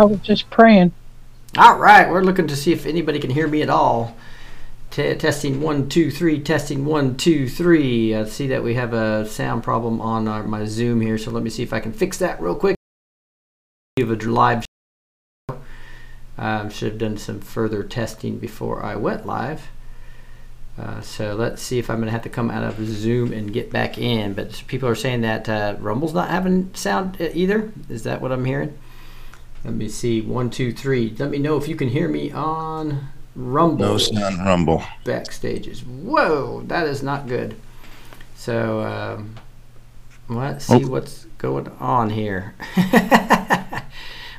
I was just praying. All right, we're looking to see if anybody can hear me at all. T- testing one, two, three. Testing one, two, three. I see that we have a sound problem on our, my Zoom here, so let me see if I can fix that real quick. We have a live show. Um, should have done some further testing before I went live. Uh, so let's see if I'm going to have to come out of Zoom and get back in. But people are saying that uh, Rumble's not having sound uh, either. Is that what I'm hearing? Let me see. One, two, three. Let me know if you can hear me on Rumble. No sound rumble. Backstages. Whoa, that is not good. So um, let's see Oh. what's going on here.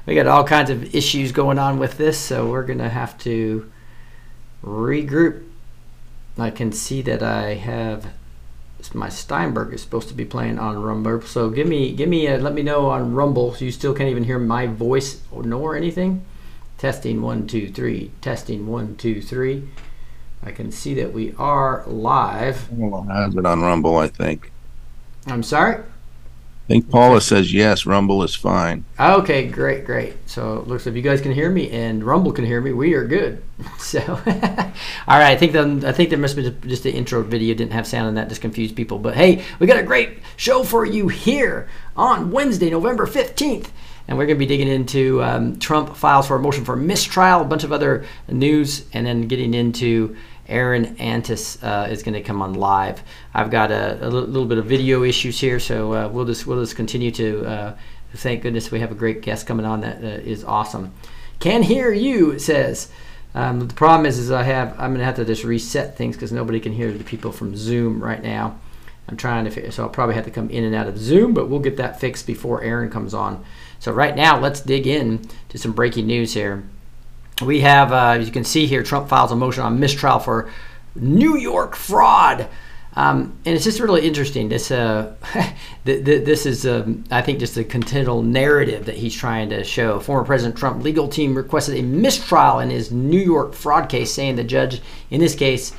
we got all kinds of issues going on with this, so we're gonna have to regroup. I can see that I have my Steinberg is supposed to be playing on Rumble. So give me, give me, a, let me know on Rumble. So you still can't even hear my voice or nor anything. Testing one, two, three. Testing one, two, three. I can see that we are live. Has it on Rumble, I think. I'm sorry. I think Paula says yes, Rumble is fine. Okay, great, great. So it looks like you guys can hear me and Rumble can hear me. We are good. So, all right. I think the, I think there must be just the intro video didn't have sound and that just confused people. But hey, we got a great show for you here on Wednesday, November fifteenth. And we're going to be digging into um, Trump files for a motion for mistrial, a bunch of other news, and then getting into Aaron Antis uh, is going to come on live. I've got a, a little bit of video issues here, so uh, we'll just we'll just continue to. Uh, thank goodness we have a great guest coming on that is awesome. Can hear you, it says. Um, the problem is, is I have I'm gonna have to just reset things because nobody can hear the people from Zoom right now. I'm trying to, so I'll probably have to come in and out of Zoom, but we'll get that fixed before Aaron comes on. So right now, let's dig in to some breaking news here. We have, uh, as you can see here, Trump files a motion on mistrial for New York fraud. Um, and it's just really interesting. This, uh, th- th- this is, um, I think, just a continual narrative that he's trying to show. Former President Trump legal team requested a mistrial in his New York fraud case, saying the judge in this case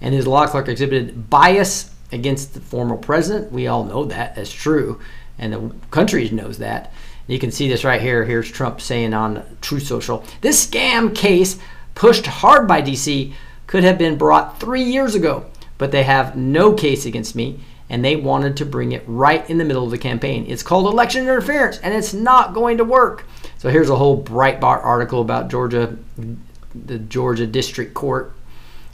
and his law clerk exhibited bias against the former president. We all know that as true, and the country knows that. You can see this right here. Here's Trump saying on Truth Social this scam case pushed hard by DC could have been brought three years ago, but they have no case against me, and they wanted to bring it right in the middle of the campaign. It's called election interference, and it's not going to work. So here's a whole Breitbart article about Georgia, the Georgia District Court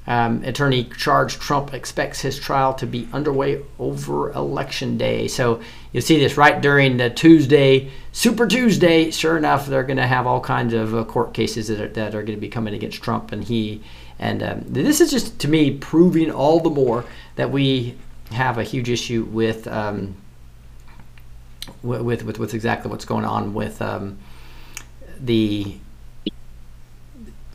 um, attorney charged Trump expects his trial to be underway over election day. So you'll see this right during the Tuesday, Super Tuesday. Sure enough, they're going to have all kinds of uh, court cases that are, that are going to be coming against Trump and he. And um, this is just to me proving all the more that we have a huge issue with um, with, with with exactly what's going on with um, the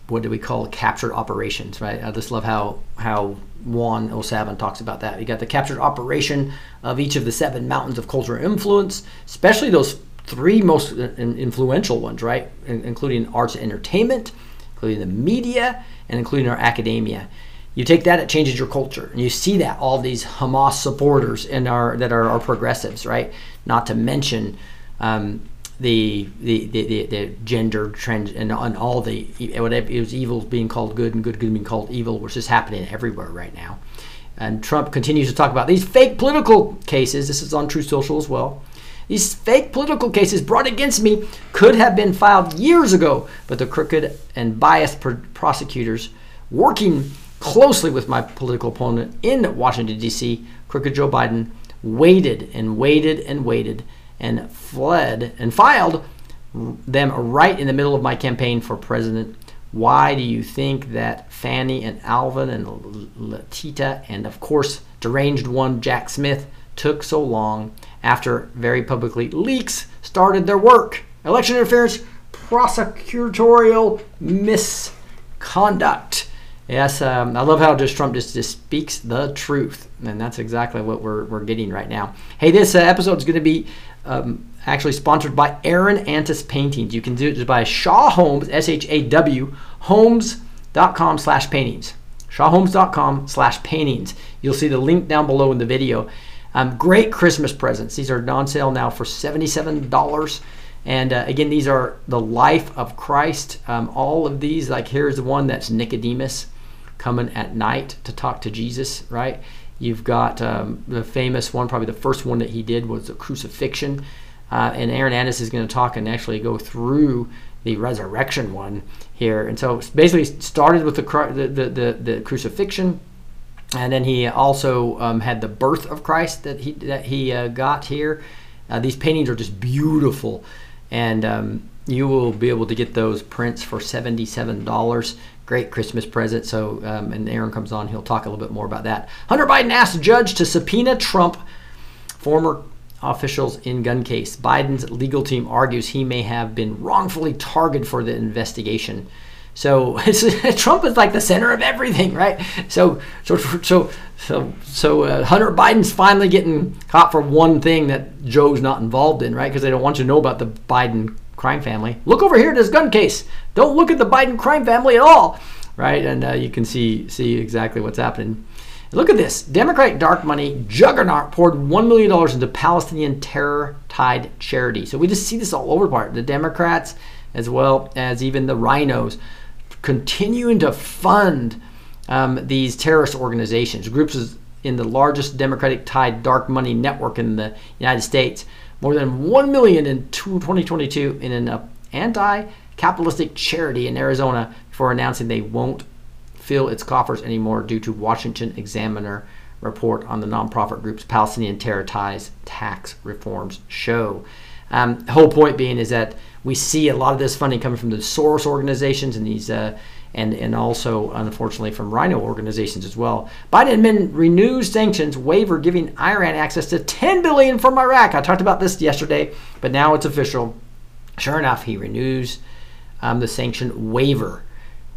what do we call captured operations, right? I just love how how Juan O'Savin talks about that. You got the captured operation of each of the seven mountains of cultural influence, especially those three most influential ones, right? In- including arts and entertainment, including the media, and including our academia. You take that, it changes your culture, and you see that all these Hamas supporters in our that are, our progressives, right? Not to mention um, the, the, the, the, gender trend and, and all the whatever it was evil being called good and good being called evil, which is happening everywhere right now. And Trump continues to talk about these fake political cases. This is on Truth Social as well. These fake political cases brought against me could have been filed years ago, but the crooked and biased pr- prosecutors working closely with my political opponent in Washington, D.C., crooked Joe Biden, waited and waited and waited and fled and filed them right in the middle of my campaign for president. Why do you think that Fani and Alvin and Letitia and, of course, deranged one Jack Smith took so long after very publicly leaks started their work? Election interference, prosecutorial misconduct. Yes, um, I love how just Trump just, just speaks the truth, and that's exactly what we're, we're getting right now. Hey, this uh, episode is going to be um, actually sponsored by Aaron Antis Paintings. You can do it just by Shaw Homes, S H A W, homes.com slash paintings. ShawHomes.com slash paintings. You'll see the link down below in the video. Um, great Christmas presents. These are on sale now for $77. And uh, again, these are the life of Christ. Um, all of these, like here's the one that's Nicodemus coming at night to talk to Jesus, right? You've got um, the famous one, probably the first one that he did was the crucifixion. Uh, and Aaron Antis is going to talk and actually go through the resurrection one here. And so basically started with the, the, the, the, the crucifixion. And then he also um, had the birth of Christ that he, that he uh, got here. Uh, these paintings are just beautiful. And um, you will be able to get those prints for $77 great Christmas present. So, um, and Aaron comes on, he'll talk a little bit more about that. Hunter Biden asked judge to subpoena Trump, former officials in gun case. Biden's legal team argues he may have been wrongfully targeted for the investigation. So Trump is like the center of everything, right? So, so, so, so, so uh, Hunter Biden's finally getting caught for one thing that Joe's not involved in, right? Because they don't want you to know about the Biden crime family. Look over here at this gun case. Don't look at the Biden crime family at all, right? And uh, you can see see exactly what's happening. Look at this. Democratic dark money juggernaut poured $1 million into Palestinian terror tied charity. So we just see this all over the part. The Democrats, as well as even the rhinos, continuing to fund um, these terrorist organizations, groups in the largest Democratic tied dark money network in the United States more than 1 million in 2022 in an uh, anti-capitalistic charity in Arizona for announcing they won't fill its coffers anymore due to Washington Examiner report on the nonprofit group's Palestinian terror ties tax reforms show. Um, the whole point being is that we see a lot of this funding coming from the Soros organizations and these uh, and, and also, unfortunately, from rhino organizations as well. Biden admin renews sanctions waiver giving Iran access to 10 billion from Iraq. I talked about this yesterday, but now it's official. Sure enough, he renews um, the sanction waiver.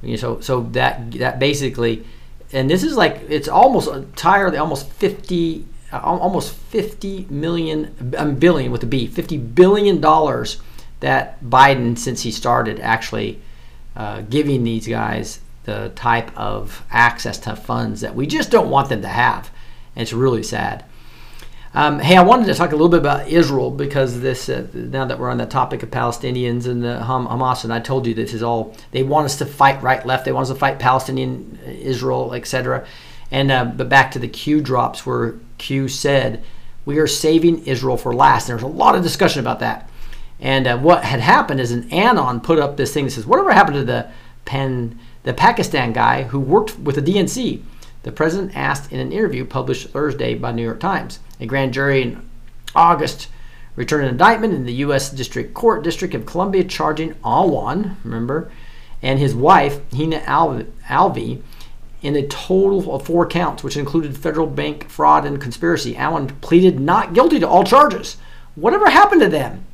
You know, so so that that basically, and this is like it's almost entirely almost 50 uh, almost 50 million um, billion with a B 50 billion dollars that Biden since he started actually uh, giving these guys the type of access to funds that we just don't want them to have. And it's really sad. Um, hey, I wanted to talk a little bit about Israel because this, uh, now that we're on the topic of Palestinians and the Hamas, and I told you this is all, they want us to fight right, left, they want us to fight Palestinian, Israel, etc. And, uh, but back to the Q drops where Q said, we are saving Israel for last. And there's a lot of discussion about that. And uh, what had happened is an anon put up this thing that says, "Whatever happened to the Pen, the Pakistan guy who worked with the DNC?" The president asked in an interview published Thursday by New York Times. A grand jury in August returned an indictment in the U.S. District Court District of Columbia charging Awan, remember, and his wife Hina Alvi in a total of four counts, which included federal bank fraud and conspiracy. Awan pleaded not guilty to all charges. Whatever happened to them?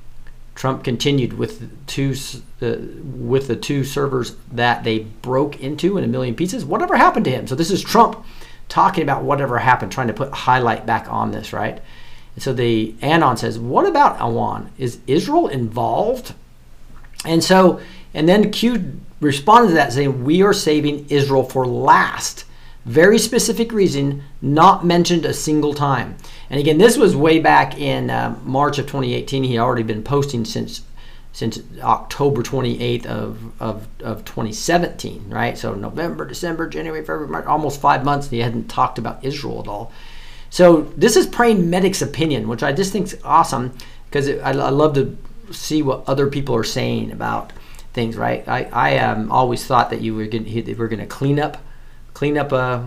Trump continued with two uh, with the two servers that they broke into in a million pieces. Whatever happened to him? So this is Trump talking about whatever happened, trying to put highlight back on this, right? And so the Anon says, "What about Awan? Is Israel involved?" And so, and then Q responded to that saying, "We are saving Israel for last." Very specific reason, not mentioned a single time. And again, this was way back in uh, March of 2018. He had already been posting since since October 28th of, of, of 2017, right? So November, December, January, February, March, almost five months. And he hadn't talked about Israel at all. So this is Praying Medic's opinion, which I just think is awesome because I, I love to see what other people are saying about things, right? I, I um, always thought that you were going to clean up, clean up uh,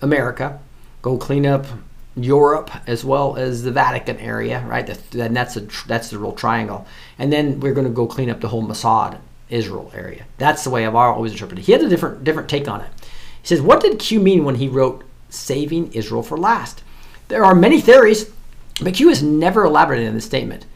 America, go clean up Europe as well as the Vatican area, right? And that's a that's the real triangle. And then we're going to go clean up the whole Mossad Israel area. That's the way I've always interpreted. it. He had a different different take on it. He says, "What did Q mean when he wrote saving Israel for last?" There are many theories, but Q has never elaborated on this statement.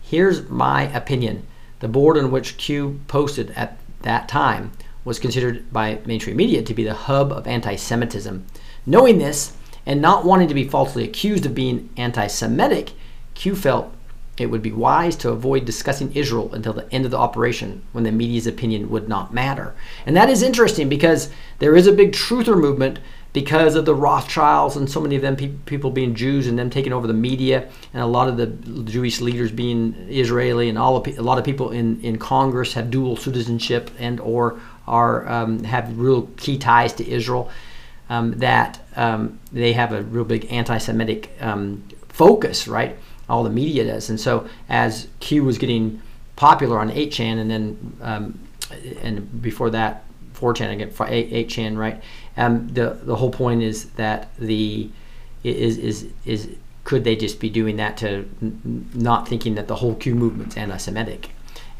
Here's my opinion: the board on which Q posted at that time was considered by mainstream media to be the hub of anti-Semitism. Knowing this and not wanting to be falsely accused of being anti Semitic, Q felt it would be wise to avoid discussing Israel until the end of the operation when the media's opinion would not matter. And that is interesting because there is a big truther movement because of the Rothschilds and so many of them pe- people being Jews and them taking over the media and a lot of the Jewish leaders being Israeli and all of, a lot of people in, in Congress have dual citizenship and or are um, have real key ties to Israel that um, they have a real big anti-Semitic um, focus, right? All the media does, and so as Q was getting popular on 8chan, and then um, and before that 4chan again, 8chan, right? Um, the the whole point is that the is is is could they just be doing that to n- not thinking that the whole Q movement's anti-Semitic,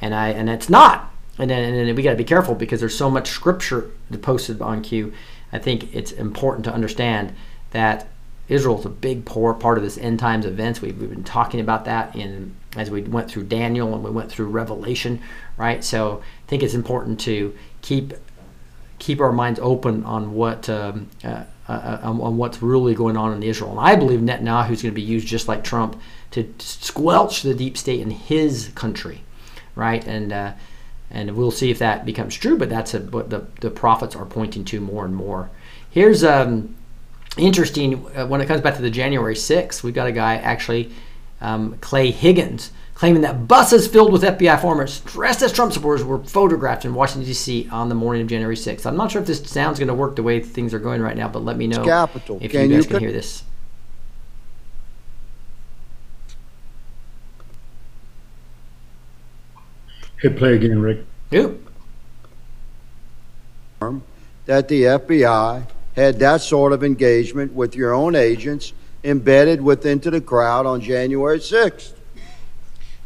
and I and it's not. And then, and then we got to be careful because there's so much scripture posted on Q I think it's important to understand that Israel is a big part of this end times events. We've, we've been talking about that in as we went through Daniel and we went through Revelation, right? So I think it's important to keep keep our minds open on what um, uh, uh, uh on what's really going on in Israel. And I believe Netanyahu is going to be used just like Trump to squelch the deep state in his country, right? And uh, and we'll see if that becomes true. But that's a, what the the prophets are pointing to more and more. Here's um, interesting uh, when it comes back to the January 6th. We've got a guy actually, um, Clay Higgins, claiming that buses filled with FBI informers dressed as Trump supporters were photographed in Washington D.C. on the morning of January 6th. I'm not sure if this sounds going to work the way things are going right now, but let me know capital. if Can you guys can pick- hear this. Hit play again, Rick. Oop. that the FBI had that sort of engagement with your own agents embedded within to the crowd on January 6th.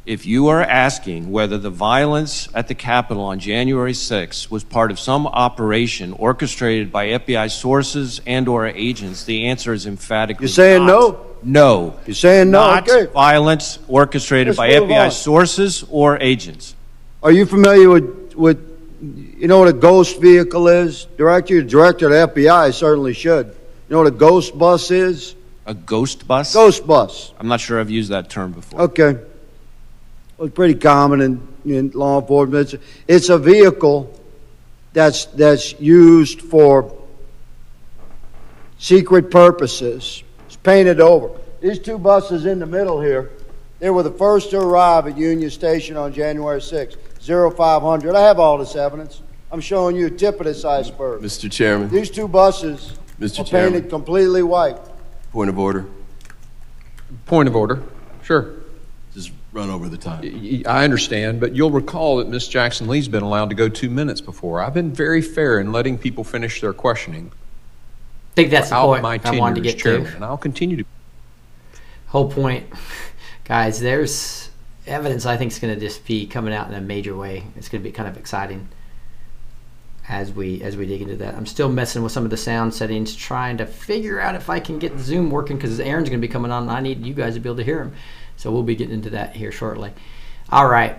If you are asking whether the violence at the Capitol on January 6th was part of some operation orchestrated by FBI sources and or agents, the answer is emphatically You're saying not. no? No. You're saying no? Not Okay. violence orchestrated Let's by FBI on. sources or agents. Are you familiar with, with, you know what a ghost vehicle is? Director, director of the FBI certainly should. You know what a ghost bus is? A ghost bus? Ghost bus. I'm not sure I've used that term before. Okay. Well, it's pretty common in, in law enforcement. It's, it's a vehicle that's, that's used for secret purposes. It's painted over. These two buses in the middle here, they were the first to arrive at Union Station on January 6th, 0500. I have all this evidence. I'm showing you a tip of this iceberg. Mr. Chairman, These two buses Mr. were Chairman. painted completely white. point of order. Point of order. Sure. Just run over the time. I understand, but you'll recall that Miss Jackson Lee's been allowed to go two minutes before. I've been very fair in letting people finish their questioning I think that's the point my I tenure wanted to get chairman, to. and I'll continue to. whole point, guys, there's evidence I think is going to just be coming out in a major way. It's going to be kind of exciting as we as we dig into that. I'm still messing with some of the sound settings, trying to figure out if I can get Zoom working because Aaron's going to be coming on. and I need you guys to be able to hear him, so we'll be getting into that here shortly. All right,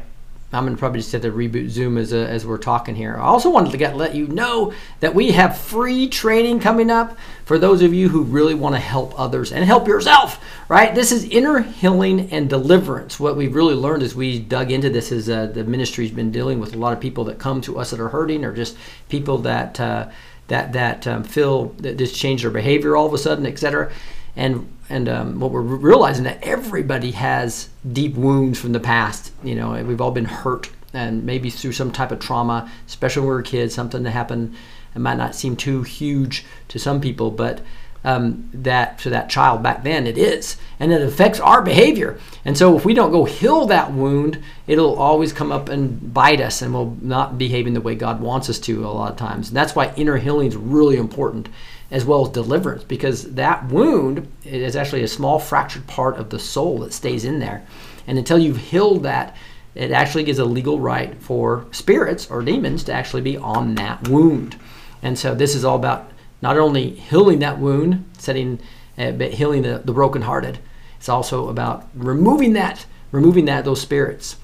I'm gonna probably just have to reboot Zoom as, a, as we're talking here. I also wanted to get let you know that we have free training coming up for those of you who really want to help others and help yourself. Right? This is inner healing and deliverance. What we've really learned as we dug into this is uh, the ministry's been dealing with a lot of people that come to us that are hurting, or just people that uh, that that um, feel that just change their behavior all of a sudden, etc. And and um, what we're realizing that everybody has deep wounds from the past. You know, we've all been hurt, and maybe through some type of trauma, especially when we were kids, something that happened. It might not seem too huge to some people, but um, that to that child back then it is, and it affects our behavior. And so if we don't go heal that wound, it'll always come up and bite us, and we'll not behave in the way God wants us to a lot of times. And that's why inner healing is really important as well as deliverance because that wound is actually a small fractured part of the soul that stays in there. And until you've healed that, it actually gives a legal right for spirits or demons to actually be on that wound. And so this is all about not only healing that wound, setting, uh, but healing the, the brokenhearted. It's also about removing that, removing that those spirits,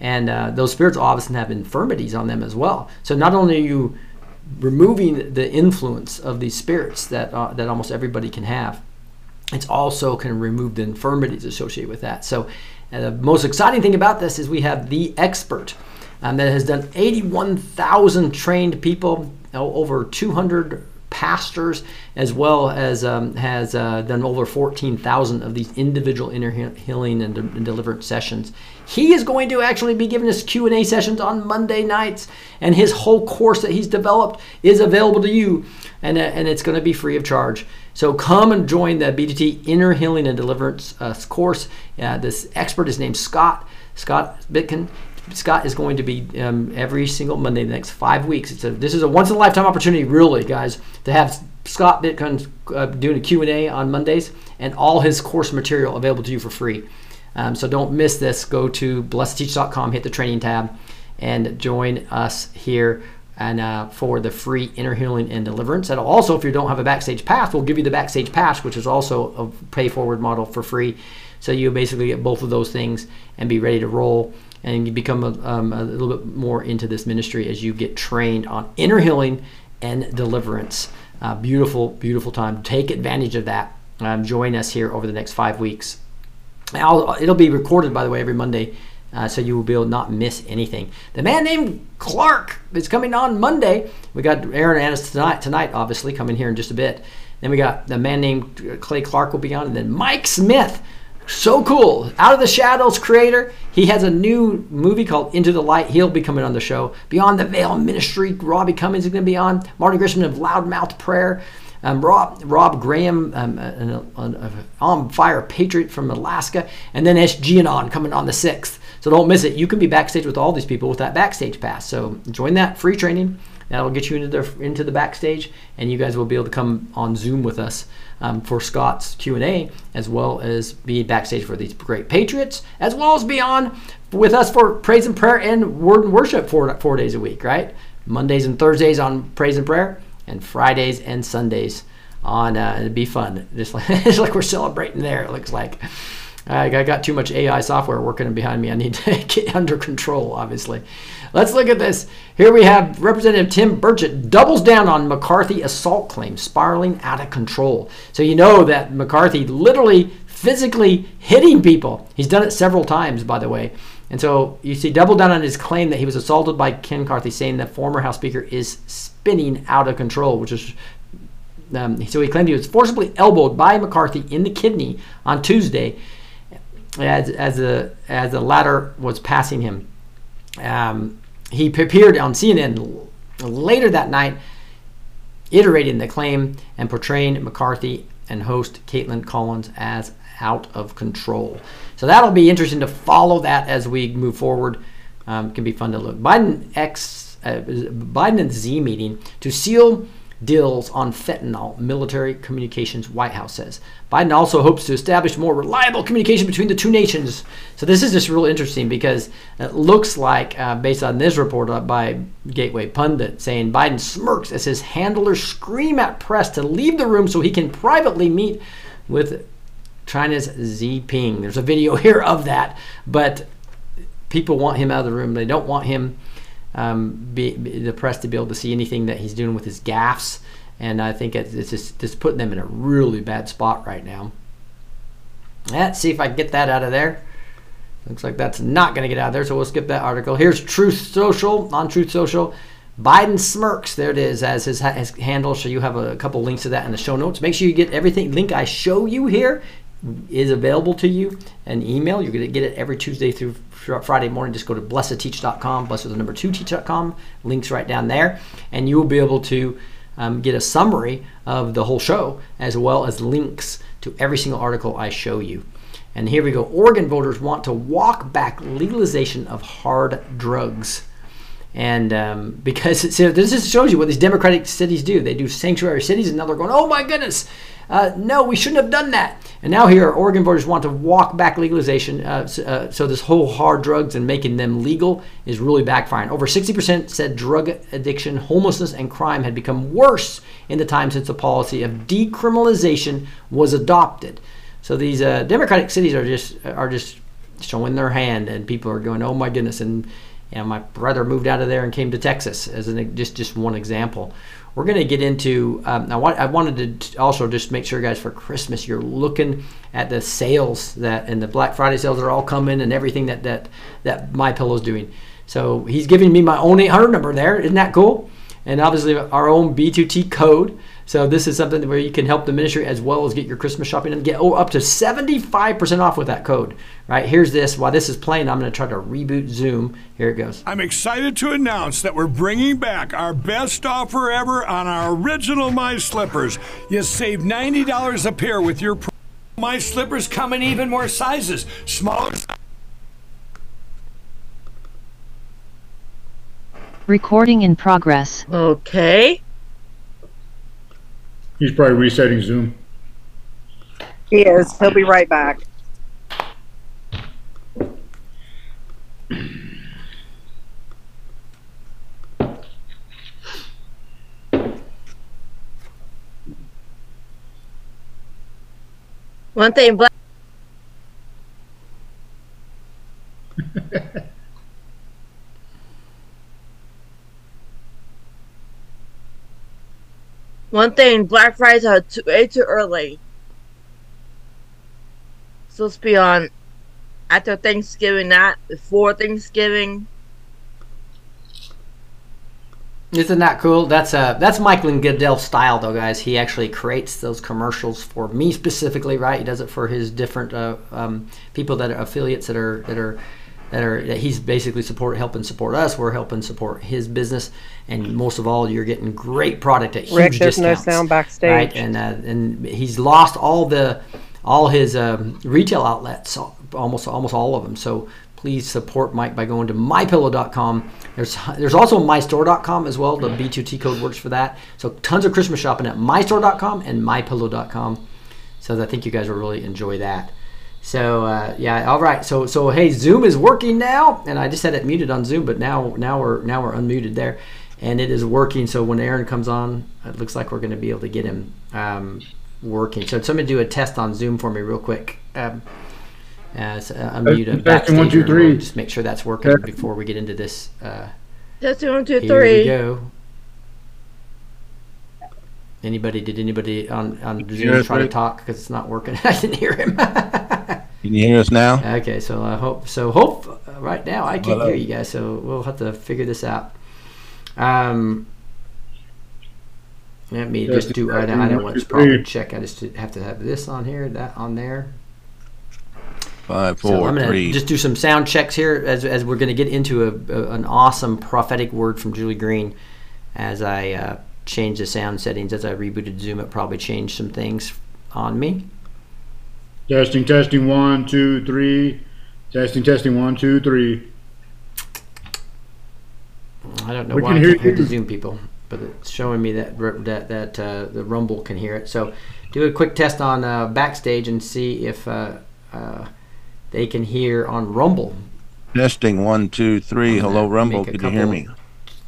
and uh, those spirits often have infirmities on them as well. So not only are you removing the influence of these spirits that uh, that almost everybody can have. It's also can remove the infirmities associated with that. So, the most exciting thing about this is we have the expert um, that has done 81,000 trained people, over 200 pastors, as well as um, has uh, done over 14,000 of these individual inner healing and, de- and deliverance sessions. He is going to actually be giving us Q&A sessions on Monday nights, and his whole course that he's developed is available to you, and, uh, and it's going to be free of charge. So come and join the B2T Inner Healing and Deliverance uh, course. Uh, this expert is named Scott, Scott Bitkin. Scott is going to be um, every single Monday the next five weeks. It's a, this is a once in a lifetime opportunity, really, guys, to have Scott Bitkin uh, doing a Q&A on Mondays and all his course material available to you for free. Um, so don't miss this. Go to blessedteach.com, hit the training tab, and join us here and uh, for the free inner healing and deliverance. And also, if you don't have a backstage pass, we'll give you the backstage pass, which is also a pay forward model for free. So you basically get both of those things and be ready to roll and you become a, um, a little bit more into this ministry as you get trained on inner healing and deliverance. Uh, beautiful, beautiful time. Take advantage of that. Um, join us here over the next five weeks. I'll, it'll be recorded, by the way, every Monday, uh, so you will be able to not miss anything. The man named Clark is coming on Monday. We got Aaron Antis tonight, tonight, obviously, coming here in just a bit. Then we got the man named Clay Clark will be on, and then Mike Smith so cool. Out of the Shadows creator. He has a new movie called Into the Light. He'll be coming on the show. Beyond the Veil Ministry, Robbie Cummings is going to be on. Marty Grisham of Loudmouth Prayer. Um, Rob, Rob Graham, um, an, an, on fire patriot from Alaska, and then SG coming on the 6th. So don't miss it. You can be backstage with all these people with that backstage pass. So join that free training. That'll get you into the into the backstage, and you guys will be able to come on Zoom with us um, for Scott's Q&A, as well as be backstage for these great Patriots, as well as be on with us for praise and prayer and word and worship four, four days a week, right? Mondays and Thursdays on praise and prayer, and Fridays and Sundays on, uh, it'd be fun. Just like, just like we're celebrating there, it looks like. I got too much AI software working behind me. I need to get under control, obviously. Let's look at this. Here we have Representative Tim Burchett doubles down on McCarthy assault claim spiraling out of control. So you know that McCarthy literally physically hitting people. He's done it several times, by the way. And so you see double down on his claim that he was assaulted by Ken McCarthy, saying that former House Speaker is spinning out of control, which is um, so he claimed he was forcibly elbowed by McCarthy in the kidney on Tuesday as as the as the latter was passing him. Um, he appeared on CNN later that night, iterating the claim and portraying McCarthy and host Kaitlan Collins as out of control. So that'll be interesting to follow that as we move forward. Um, can be fun to look. Biden X uh, Biden and Xi meeting to seal deals on fentanyl, military communications, White House says. Biden also hopes to establish more reliable communication between the two nations. So this is just real interesting because it looks like, uh, based on this report by Gateway Pundit, saying Biden smirks as his handlers scream at press to leave the room so he can privately meet with China's Xi Jinping. There's a video here of that, but people want him out of the room. They don't want him um, be, be the press to be able to see anything that he's doing with his gaffes. And I think it's, it's just, just putting them in a really bad spot right now. Let's see if I can get that out of there. Looks like that's not going to get out of there, so we'll skip that article. Here's Truth Social on Truth Social. Biden smirks. There it is as his, his handle. So you have a couple links to that in the show notes. Make sure you get everything. Link I show you here is available to you. An email. You're going to get it every Tuesday through Friday morning. Just go to blessedteach.com. Blessed the number two teach.com. Links right down there, and you will be able to um, get a summary of the whole show as well as links to every single article I show you. And here we go. Oregon voters want to walk back legalization of hard drugs. And um, because so this just shows you what these democratic cities do. They do sanctuary cities, and now they're going, oh my goodness, uh, no, we shouldn't have done that. And now here, Oregon voters want to walk back legalization. Uh, so, uh, so this whole hard drugs and making them legal is really backfiring. Over 60% said drug addiction, homelessness, and crime had become worse in the time since the policy of decriminalization was adopted. So these uh, democratic cities are just are just showing their hand, and people are going, "Oh my goodness!" And you know, my brother moved out of there and came to Texas as an just just one example. We're going to get into. Um, I want I wanted to also just make sure, guys, for Christmas you're looking at the sales that and the Black Friday sales are all coming and everything that that that My Pillow's doing. So he's giving me my own 800 number there. Isn't that cool? And obviously our own B2T code. So this is something where you can help the ministry as well as get your Christmas shopping and get oh, up to 75% off with that code. Right here's this. While this is playing, I'm going to try to reboot Zoom. Here it goes. I'm excited to announce that we're bringing back our best offer ever on our original My Slippers. You save $90 a pair with your pr- My Slippers come in even more sizes. Smaller Recording in progress. Okay. He's probably resetting Zoom. He is. He'll be right back. One thing, Black. One thing, Black Friday's are too, way too early. Supposed to be on after Thanksgiving, not before Thanksgiving. Isn't that cool? That's uh that's Michael Lindell's style though, guys. He actually creates those commercials for me specifically, right? He does it for his different uh, um, people that are affiliates that are that are that are that he's basically support helping support us. We're helping support his business, and most of all, you're getting great product at huge Rick, there's no discounts. sound backstage. right? And uh, and he's lost all the all his um, retail outlets, almost almost all of them. So please support Mike by going to mypillow.com. There's there's also mystore.com as well. The B2T code works for that. So tons of Christmas shopping at mystore.com and mypillow.com. So I think you guys will really enjoy that. So uh, yeah, all right. So so hey, Zoom is working now, and I just had it muted on Zoom, but now now we're now we're unmuted there, and it is working. So when Aaron comes on, it looks like we're going to be able to get him um, working. So somebody do a test on Zoom for me real quick. Um, uh, so, uh, unmute a Testing, testing, one, backstage two, we'll just make sure that's working Testing. before we get into this. Uh, Testing one, two, here three. we go. Anybody? Did anybody on on Zoom us, try to talk because it's not working? I didn't hear him. Can you hear us now? Okay, so I hope so. Hope right now I can't Hello. hear you guys, so we'll have to figure this out. Um, let me just do. I, I know what's probably check. I just have to have this on here, that on there. Five, So four, I'm gonna three. just do some sound checks here as, as we're gonna get into a, a- an awesome prophetic word from Julie Green. As I uh, change the sound settings, as I rebooted Zoom, it probably changed some things on me. Testing, testing, one, two, three. Testing, testing, one, two, three. I don't know We why can I hear can't hear the. Zoom people, but it's showing me that that that uh, the Rumble can hear it. So do a quick test on uh, Backstage and see if uh, uh, they can hear on Rumble. Testing, one, two, three. I'm Hello, Rumble. Can you hear me?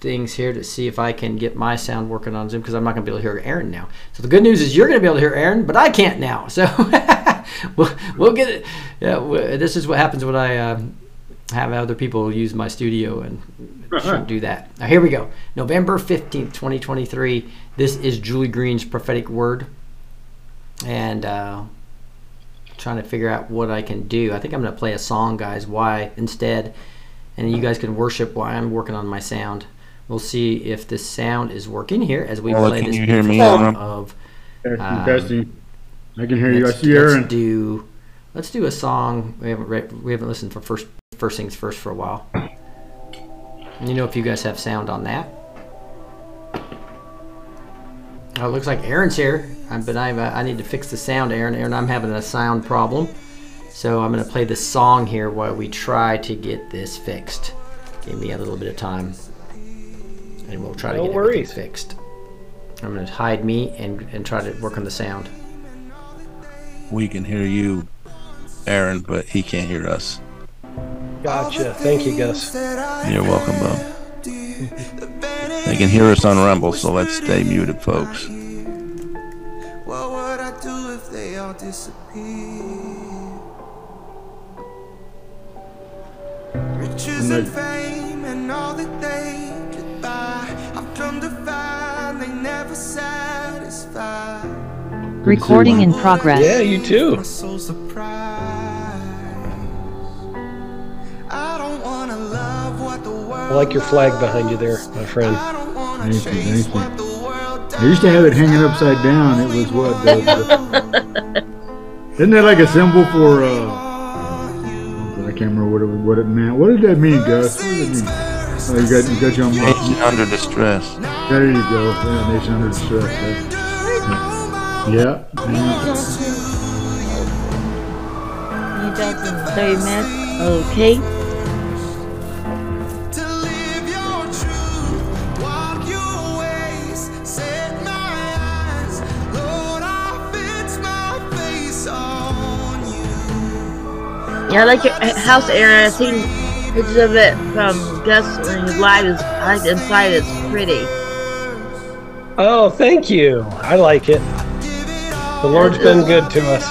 Things here to see if I can get my sound working on Zoom because I'm not going to be able to hear Aaron now. So the good news is you're going to be able to hear Aaron, but I can't now. So we'll, we'll get it. Yeah, w- this is what happens when I uh, have other people use my studio and shouldn't do that. Now here we go. November 15th, 2023. This is Julie Green's prophetic word. And uh trying to figure out what I can do. I think I'm going to play a song, guys, why instead. And you guys can worship while I'm working on my sound. We'll see if this sound is working here as we Paula, play can this you hear me, beautiful Aaron? of Testing, um, testing. I can hear you. I let's, let's do let's do a song. We haven't re- we haven't listened for first first things first for a while. You know if you guys have sound on that. Oh, it looks like Aaron's here, but I uh, I need to fix the sound, Aaron. Aaron, I'm having a sound problem, so I'm gonna play the song here while we try to get this fixed. Give me a little bit of time, and we'll try to No get worries. everything fixed. I'm gonna hide me and and try to work on the sound. We can hear you, Aaron, but he can't hear us. Gotcha. Thank you, Gus. You're welcome, Bob. They can hear us on Rumble, so let's stay muted, folks. What would I do if they all disappear? Riches and fame and all that they could buy. I've come to find they never satisfy. Recording in progress. Yeah, you too. My soul's surprised. I don't wanna love what the world I like your flag behind you there, my friend. Thank you, thank you. I used to have it hanging upside down. It was what? The, the, isn't that like a symbol for? uh I can't remember what it what it meant. What did that mean, Gus? What did it mean? Oh, you got you got your Nation under distress. There you go. Yeah, nation under distress. Yeah. Yeah. You got some 30 minutes? Okay. To live your truth, walk your ways, set my eyes. Lord, I fix my face on you. Yeah, I like your uh, house, Aaron. I've seen pictures of it from Gus when he live. Is I like the inside. It's pretty. Oh, thank you. I like it. The Lord's been good to us.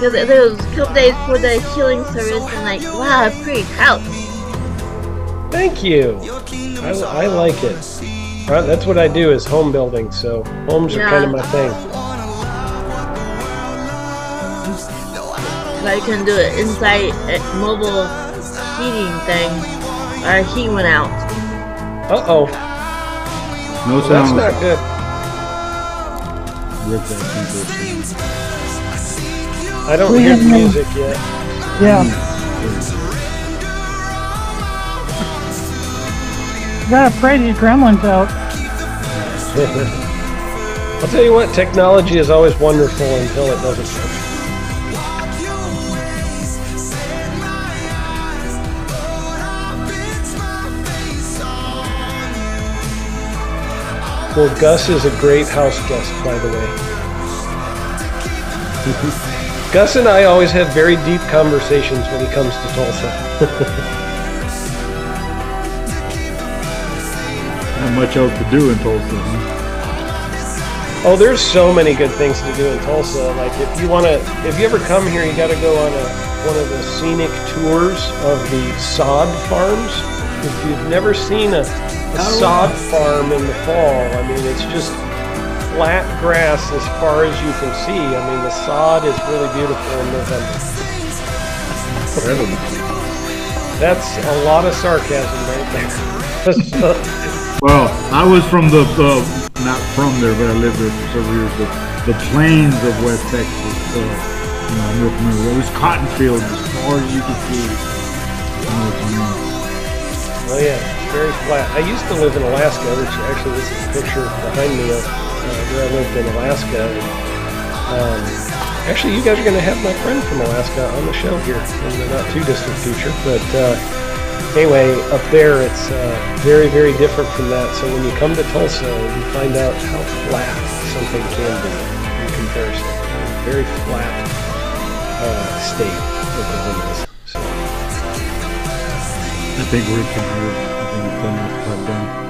Because there was a couple days for the healing service, and like, wow, a pretty house. Thank you. I, I like it. Uh, That's what I do is home building, so homes are kind of my thing. But you can do it inside a mobile heating thing. Our heat went out. Uh oh. No sound. That's not good. Rip that people. I don't We hear the no- music yet. Yeah. Gotta pray these gremlins out. I'll tell you what, technology is always wonderful until it doesn't. Well, Gus is a great house guest, by the way. Gus and I always have very deep conversations when he comes to Tulsa. Not much else to do in Tulsa. Huh? Oh, there's so many good things to do in Tulsa. Like if you want to, if you ever come here, you got to go on a one of the scenic tours of the sod farms. If you've never seen a sod farm in the fall, I mean, it's just flat grass as far as you can see. I mean, the sod is really beautiful in November. That's a lot of sarcasm right there. Well, I was from the, uh, not from there, but I lived there for several years, the, the plains of West Texas. So, you know, I'm real familiar. It was cotton fields as far as you could see. Oh yeah, very flat. I used to live in Alaska, which actually this is a picture behind me of uh, where I lived in Alaska. And, um, actually, you guys are going to have my friend from Alaska on the show here in the not too distant future. But uh, anyway, up there it's uh, very, very different from that. So when you come to Tulsa, you find out how flat something can be in comparison. Very flat uh, state Oklahoma is. I think we're can hear. I think it's done enough cut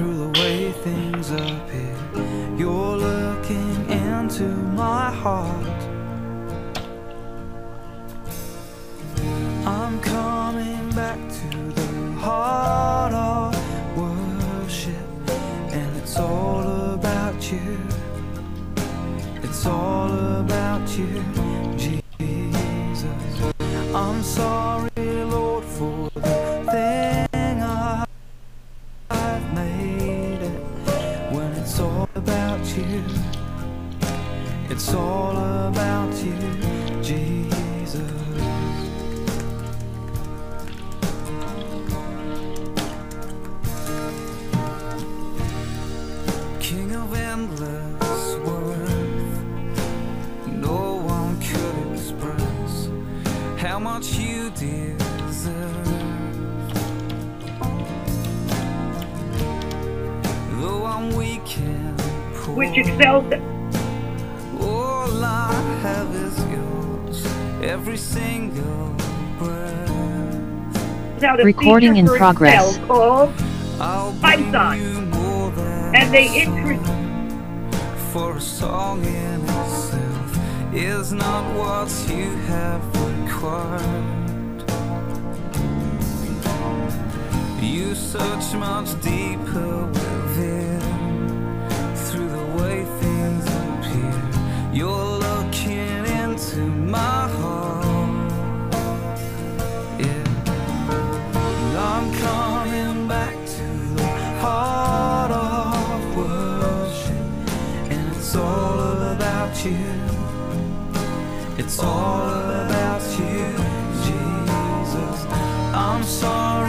through the way things appear. You're looking into my heart. Poor, excels it. all I have is yours. Every single breath. Now the Recording in progress. Excel called I'll Python. And they introduce for a song in itself is not what you have required. You search much deeper You're looking into my heart. Yeah. And I'm coming back to the heart of worship, and it's all about you. It's all about you, Jesus. I'm sorry,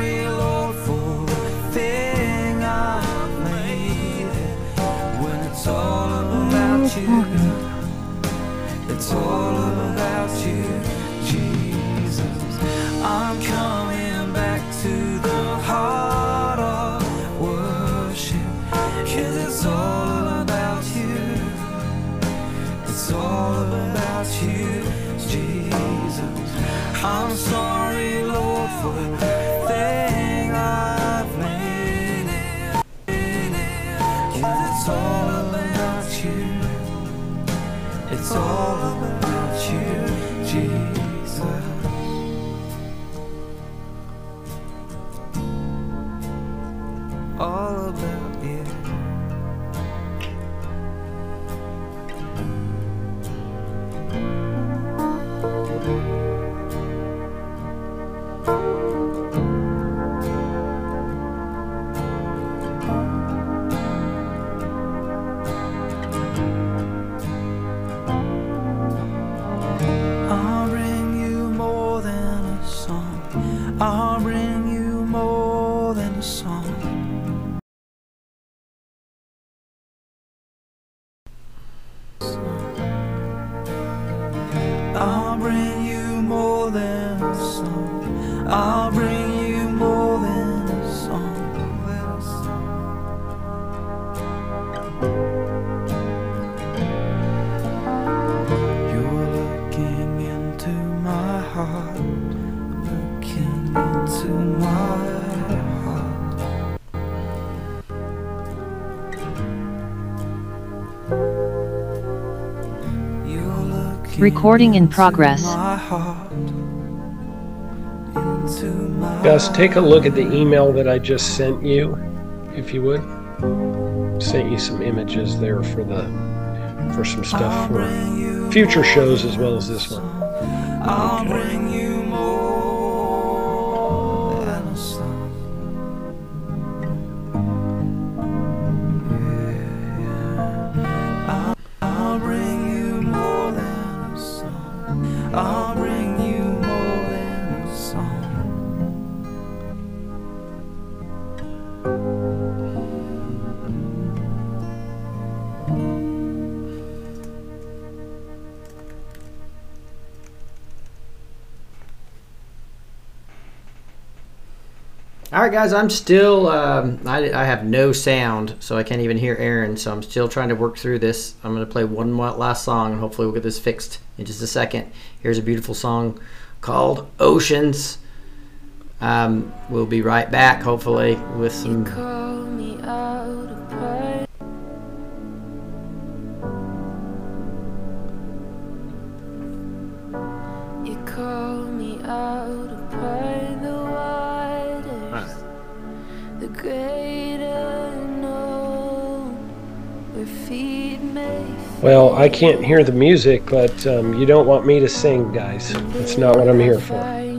Recording in progress. Gus, take a look at the email that I just sent you, if you would. Sent you some images there for the for some stuff for future shows as well as this one. Okay. All right, guys, I'm still, um, I, I, have no sound, so I can't even hear Aaron, so I'm still trying to work through this. I'm going to play one last song, and hopefully we'll get this fixed in just a second. Here's a beautiful song called Oceans. Um, we'll be right back, hopefully, with some. Well, I can't hear the music, but um, you don't want me to sing, guys. That's not what I'm here for.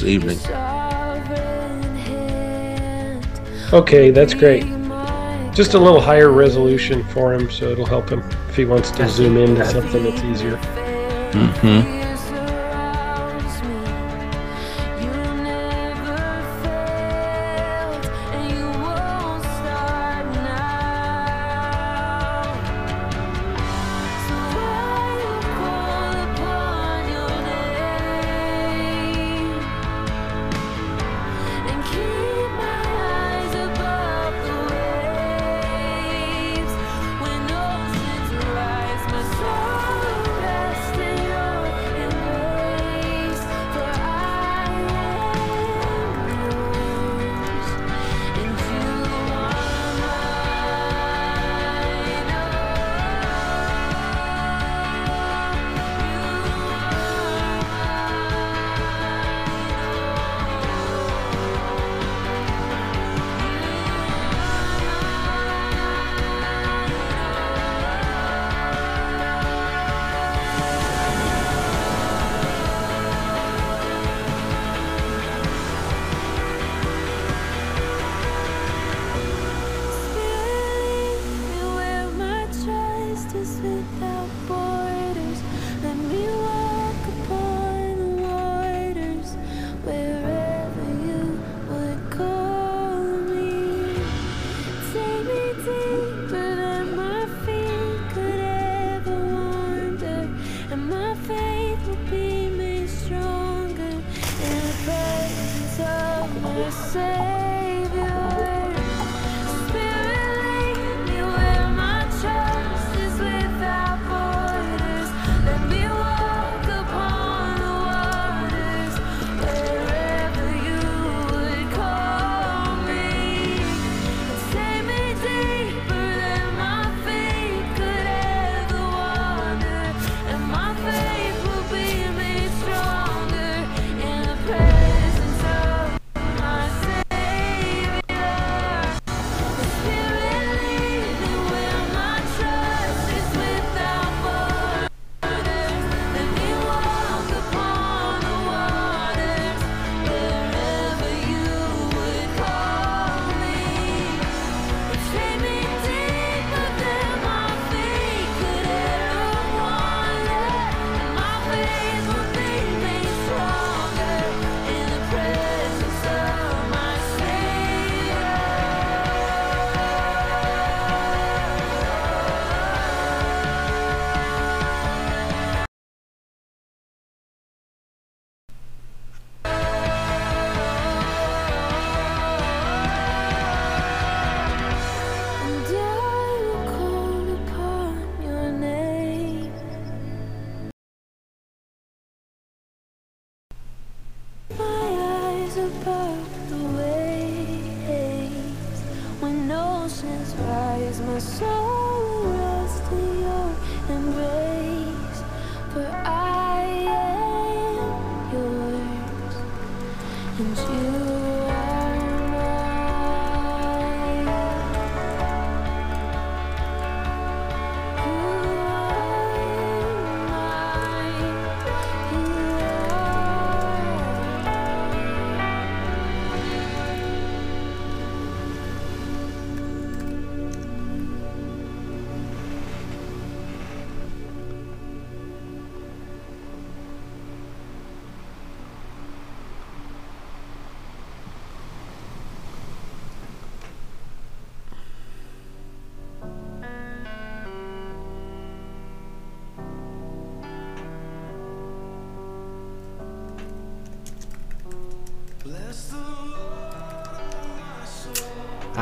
this evening. Okay, that's great. Just a little higher resolution for him, so it'll help him if he wants to zoom in to something that's easier. Mm-hmm.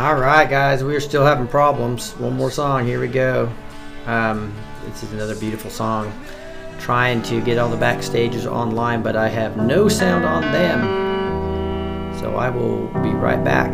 Alright guys, we are still having problems. One more song, here we go. Um, this is another beautiful song. Trying to get all the backstages online, but I have no sound on them. So I will be right back.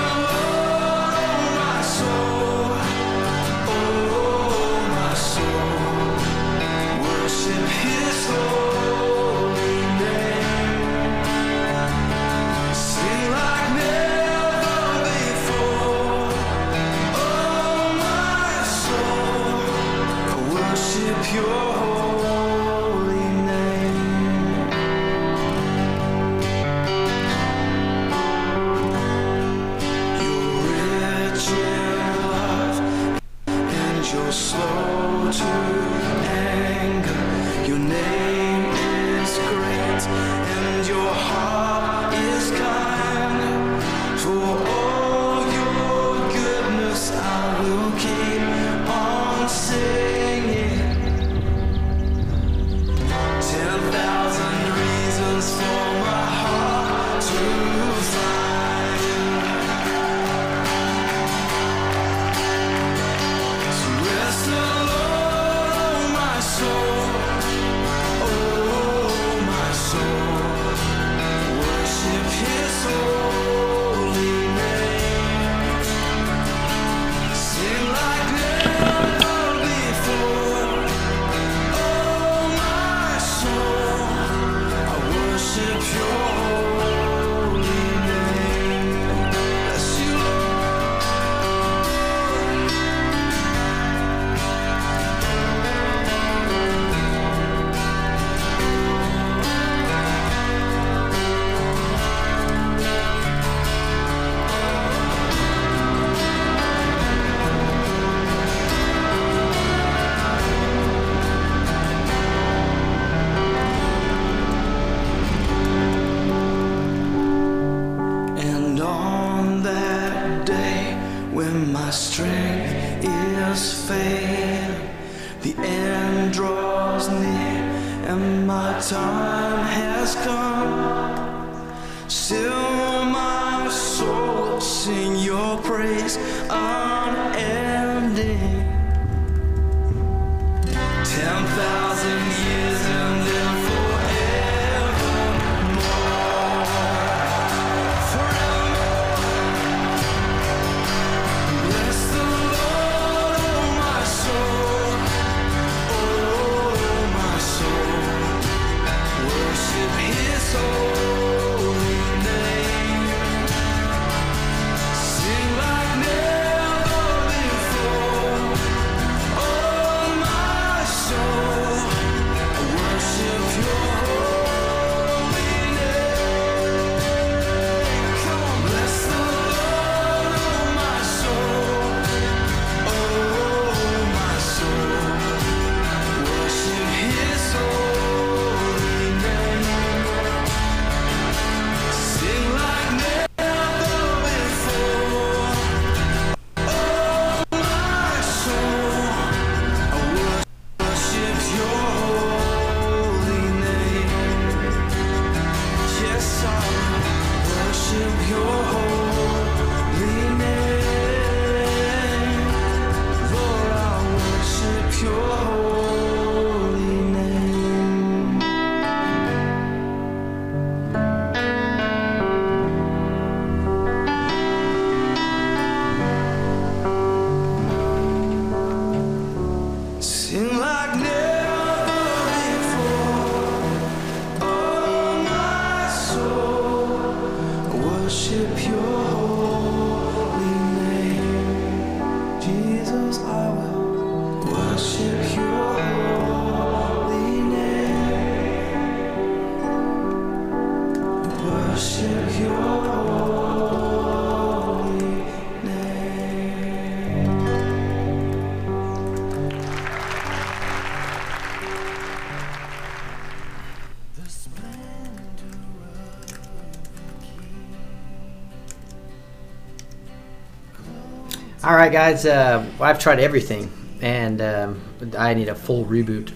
Right, guys. Uh, I've tried everything, and um, I need a full reboot.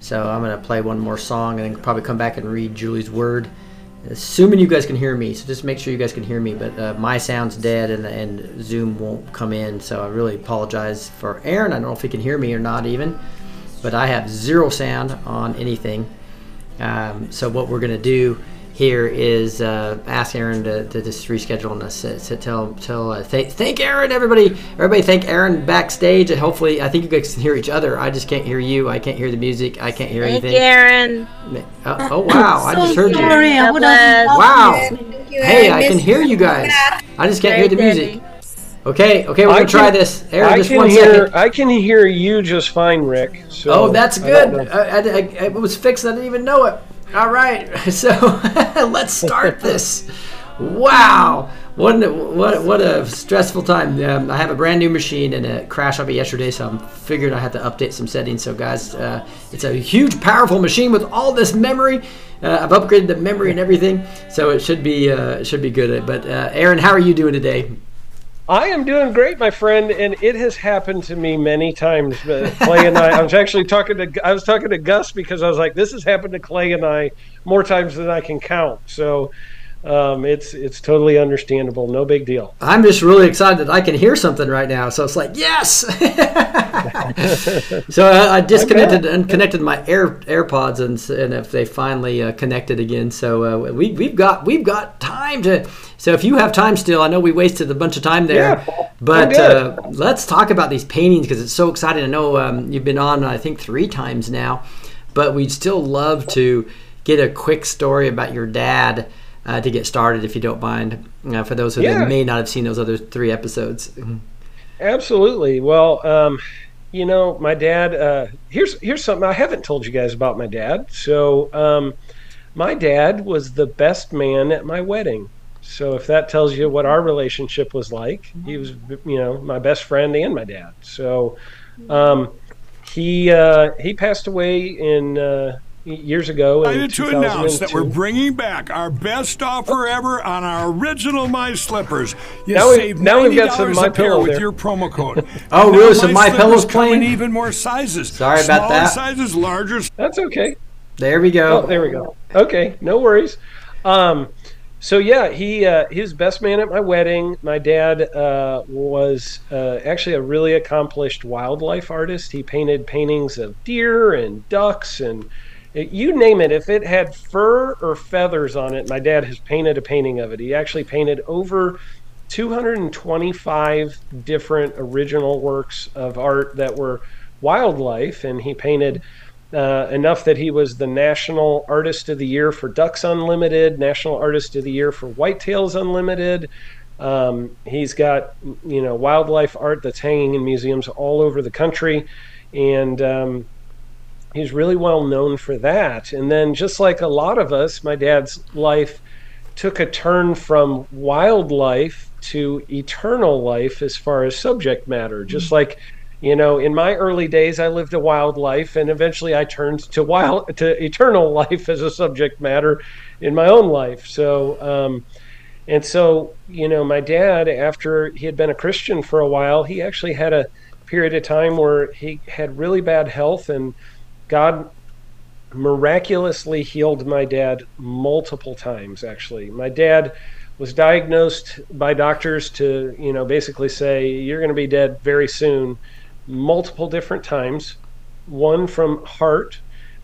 So I'm gonna play one more song, and then probably come back and read Julie's word. Assuming you guys can hear me, so just make sure you guys can hear me. But uh, my sound's dead, and, and Zoom won't come in, so I really apologize for Aaron. I don't know if he can hear me or not, even. But I have zero sound on anything. Um, so what we're gonna do here is uh, ask Aaron to, to just reschedule and to, Uh, tell tell uh, th- thank Aaron, everybody. Everybody, thank Aaron backstage. And hopefully, I think you guys can hear each other. I just can't hear you. I can't hear the music. I can't hear Thank anything. Aaron. Oh, oh, wow! I just heard sorry, you. I would have- Wow! You, Hey, Aaron. I can hear you. you guys. I just can't hear the Very music. Okay, okay, we're I gonna try this. Aaron, I just can one hear. second. I can hear you just fine, Rick. So oh, that's good. know. I, I, I, it was fixed. I didn't even know it. All right, so let's start this. Wow, what what what a stressful time. Um, I have a brand new machine and it crashed on me yesterday, so I'm figured I have to update some settings. So guys, uh, it's a huge, powerful machine with all this memory. Uh, I've upgraded the memory and everything, so it should be uh, should be good. But uh, Aaron, how are you doing today? I am doing great, my friend, and it has happened to me many times. But Clay and I, I was actually talking to I was talking to Gus because I was like, this has happened to Clay and I more times than I can count. So um, it's it's totally understandable. No big deal. I'm just really excited that I can hear something right now. So it's like, yes. so I, I disconnected and connected my Air AirPods, and, and if they finally uh, connected again, so uh, we we've got we've got time to. So if you have time still, I know we wasted a bunch of time there, Yeah, but uh, let's talk about these paintings because it's so exciting. I know um, you've been on I think three times now, but we'd still love to get a quick story about your dad. Uh, to get started, if you don't mind, uh, for those who Yeah. may not have seen those other three episodes. Absolutely. Well, um, you know, my dad. Uh, here's here's something I haven't told you guys about my dad. So, um, my dad was the best man at my wedding. So, if that tells you what our relationship was like, he was, you know, my best friend and my dad. So, um, he uh, he passed away in uh, years ago. In Excited to announce that we're bringing back our best offer ever on our original My Slippers. You Now we- save now we've got some $90 My a pair Pillow with there. your promo code. Oh, And really? now So My Slippers Pillow's come playing? even more sizes. Sorry about that. sizes, larger That's okay. There we go. Oh, there we go. Okay, no worries. Um, so yeah, he uh, he was best man at my wedding. My dad uh, was uh, actually a really accomplished wildlife artist. He painted paintings of deer and ducks and it- you name it. If it had fur or feathers on it, my dad has painted a painting of it. He actually painted over 225 different original works of art that were wildlife, and he painted uh, enough that he was the National Artist of the Year for Ducks Unlimited, National Artist of the Year for Whitetails Unlimited. Um, he's got you know wildlife art that's hanging in museums all over the country, and um, he's really well known for that. And then, just like a lot of us, my dad's life took a turn from wildlife to eternal life as far as subject matter. Just like, you know, in my early days, I lived a wild life, and eventually I turned to wild to eternal life as a subject matter in my own life. So, um, and so, you know, my dad, after he had been a Christian for a while, he actually had a period of time where he had really bad health, and God miraculously healed my dad multiple times actually. My dad was diagnosed by doctors to you know basically say you're going to be dead very soon multiple different times one from heart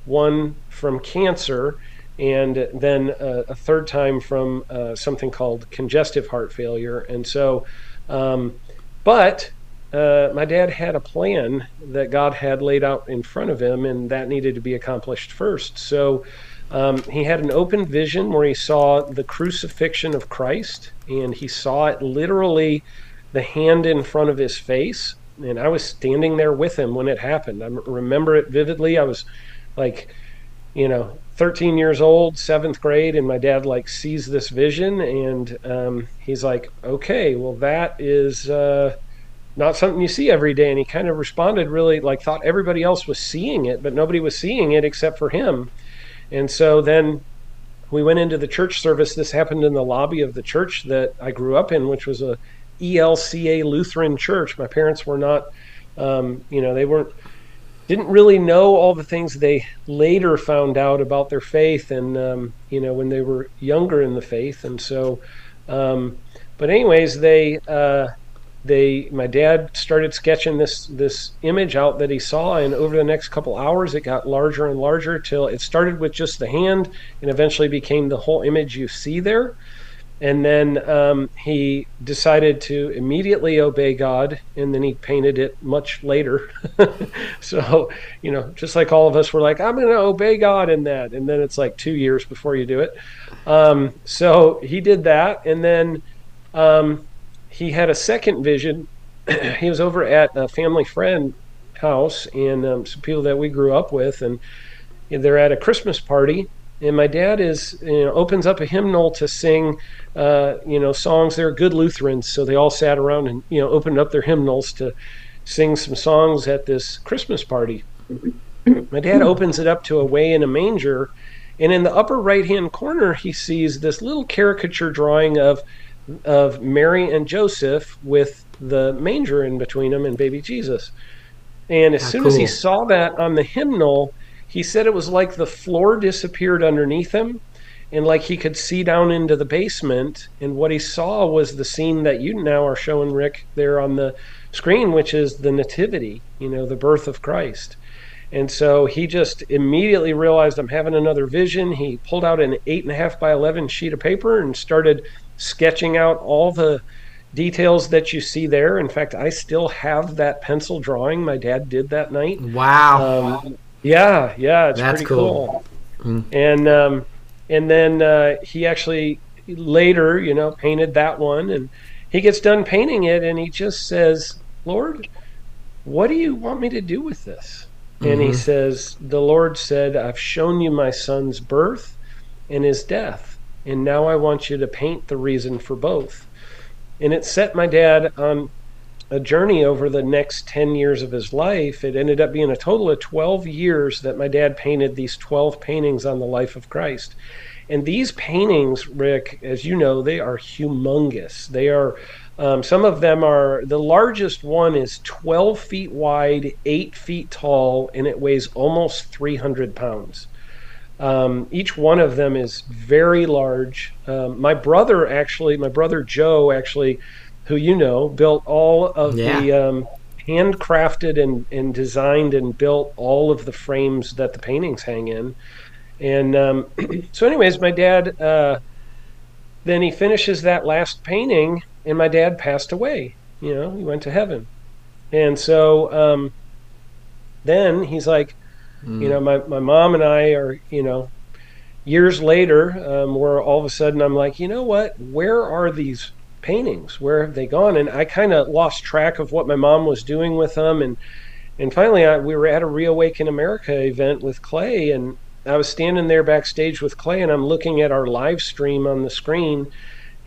one from cancer and then a third time from uh, something called congestive heart failure. And so um, but uh, my dad had a plan that God had laid out in front of him, and that needed to be accomplished first. So um, he had an open vision where he saw the crucifixion of Christ, and he saw it literally the hand in front of his face. And I was standing there with him when it happened. I remember it vividly. I was like, you know, 13 years old, seventh grade, and my dad like sees this vision, and um, he's like, "Okay, well, that is." Uh, not something you see every day. And he kind of responded really like thought everybody else was seeing it, but nobody was seeing it except for him. And so then we went into the church service. This happened in the lobby of the church that I grew up in, which was a ELCA Lutheran Church. My parents were not, um, you know, they weren't didn't really know all the things they later found out about their faith and um, you know when they were younger in the faith and so um, but anyways they uh, they my dad started sketching this this image out that he saw and over the next couple hours it got larger and larger till it started with just the hand and eventually became the whole image you see there and then um, he decided to immediately obey God, and then he painted it much later. so, you know, just like all of us were like, I'm going to obey God in that. And then it's like two years before you do it. Um, so he did that. And then um, he had a second vision. he was over at a family friend house and um, some people that we grew up with, and they're at a Christmas party. And my dad is you know opens up a hymnal to sing uh, you know songs. They're good lutherans so they all sat around and you know opened up their hymnals to sing some songs at this christmas party. My dad opens it up to away in a manger and in the upper right hand corner he sees this little caricature drawing of of mary and joseph with the manger in between them and baby jesus. And as Ah, soon as he saw that on the hymnal he said it was like the floor disappeared underneath him and like he could see down into the basement. And what he saw was the scene that you now are showing rick there on the screen which is the nativity you know the birth of christ and so he just immediately realized i'm having another vision he pulled out an eight and a half by 11 sheet of paper and started sketching out all the details that you see there in fact i still have that pencil drawing my dad did that night Wow. um, yeah, yeah, it's That's pretty cool. cool. Mm. And um, and then uh, he actually later, you know, painted that one, and he gets done painting it, and he just says, "Lord, what do you want me to do with this?" And he Mhm. says, "The Lord said, I've shown you my son's birth and his death, and now I want you to paint the reason for both." And it set my dad on a journey over the next 10 years of his life. It ended up being a total of 12 years that my dad painted these 12 paintings on the life of Christ. And these paintings, Rick, as you know, they are humongous. They are, um, some of them are, the largest one is 12 feet wide, 8 feet tall, and it weighs almost 300 pounds. Um, each one of them is very large. Um, my brother actually, my brother Joe actually, who you know, built all of Yeah. the um, handcrafted and, and designed and built all of the frames that the paintings hang in. And um, so, anyways, my dad, uh, then he finishes that last painting, and my dad passed away. You know, he went to heaven. And so um, then he's like, you know, my, my mom and I are, you know, years later, um, where all of a sudden I'm like, you know what? Where are these paintings? Where have they gone? And I kind of lost track of what my mom was doing with them. And and finally, I, we were at a Reawaken America event with Clay, and I was standing there backstage with Clay, and I'm looking at our live stream on the screen,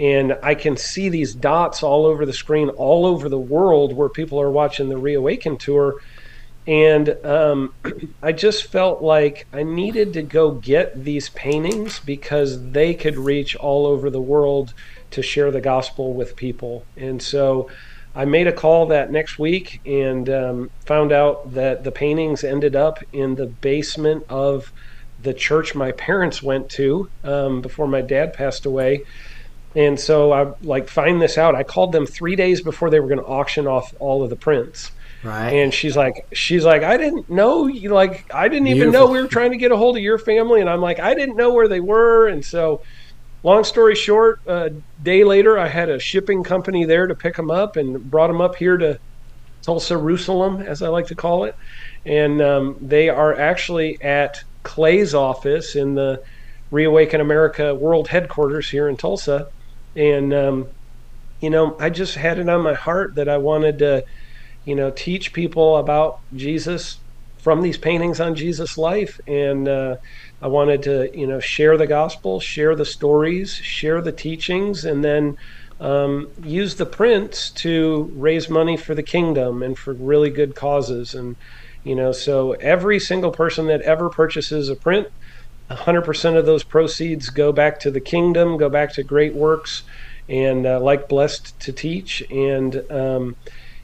and I can see these dots all over the screen, all over the world, where people are watching the Reawaken tour. And um, I just felt like I needed to go get these paintings because they could reach all over the world to share the gospel with people. And so I made a call that next week and um, found out that the paintings ended up in the basement of the church my parents went to um, before my dad passed away. And so I like find this out. I called them three days before they were going to auction off all of the prints. Right. And she's like, she's like, I didn't know you like, I didn't even know we were trying to get a hold of your family. And I'm like, I didn't know where they were. And so, long story short, a day later, I had a shipping company there to pick them up and brought them up here to Tulsa, Jerusalem, as I like to call it. And um, they are actually at Clay's office in the Reawaken America World Headquarters here in Tulsa. And, um, you know, I just had it on my heart that I wanted to, you know, teach people about Jesus from these paintings on Jesus' life. And uh, I wanted to, you know, share the gospel, share the stories, share the teachings, and then um, use the prints to raise money for the kingdom and for really good causes. And, you know, so every single person that ever purchases a print, 100% of those proceeds go back to the kingdom, go back to great works. and uh, like blessed to teach. And, um,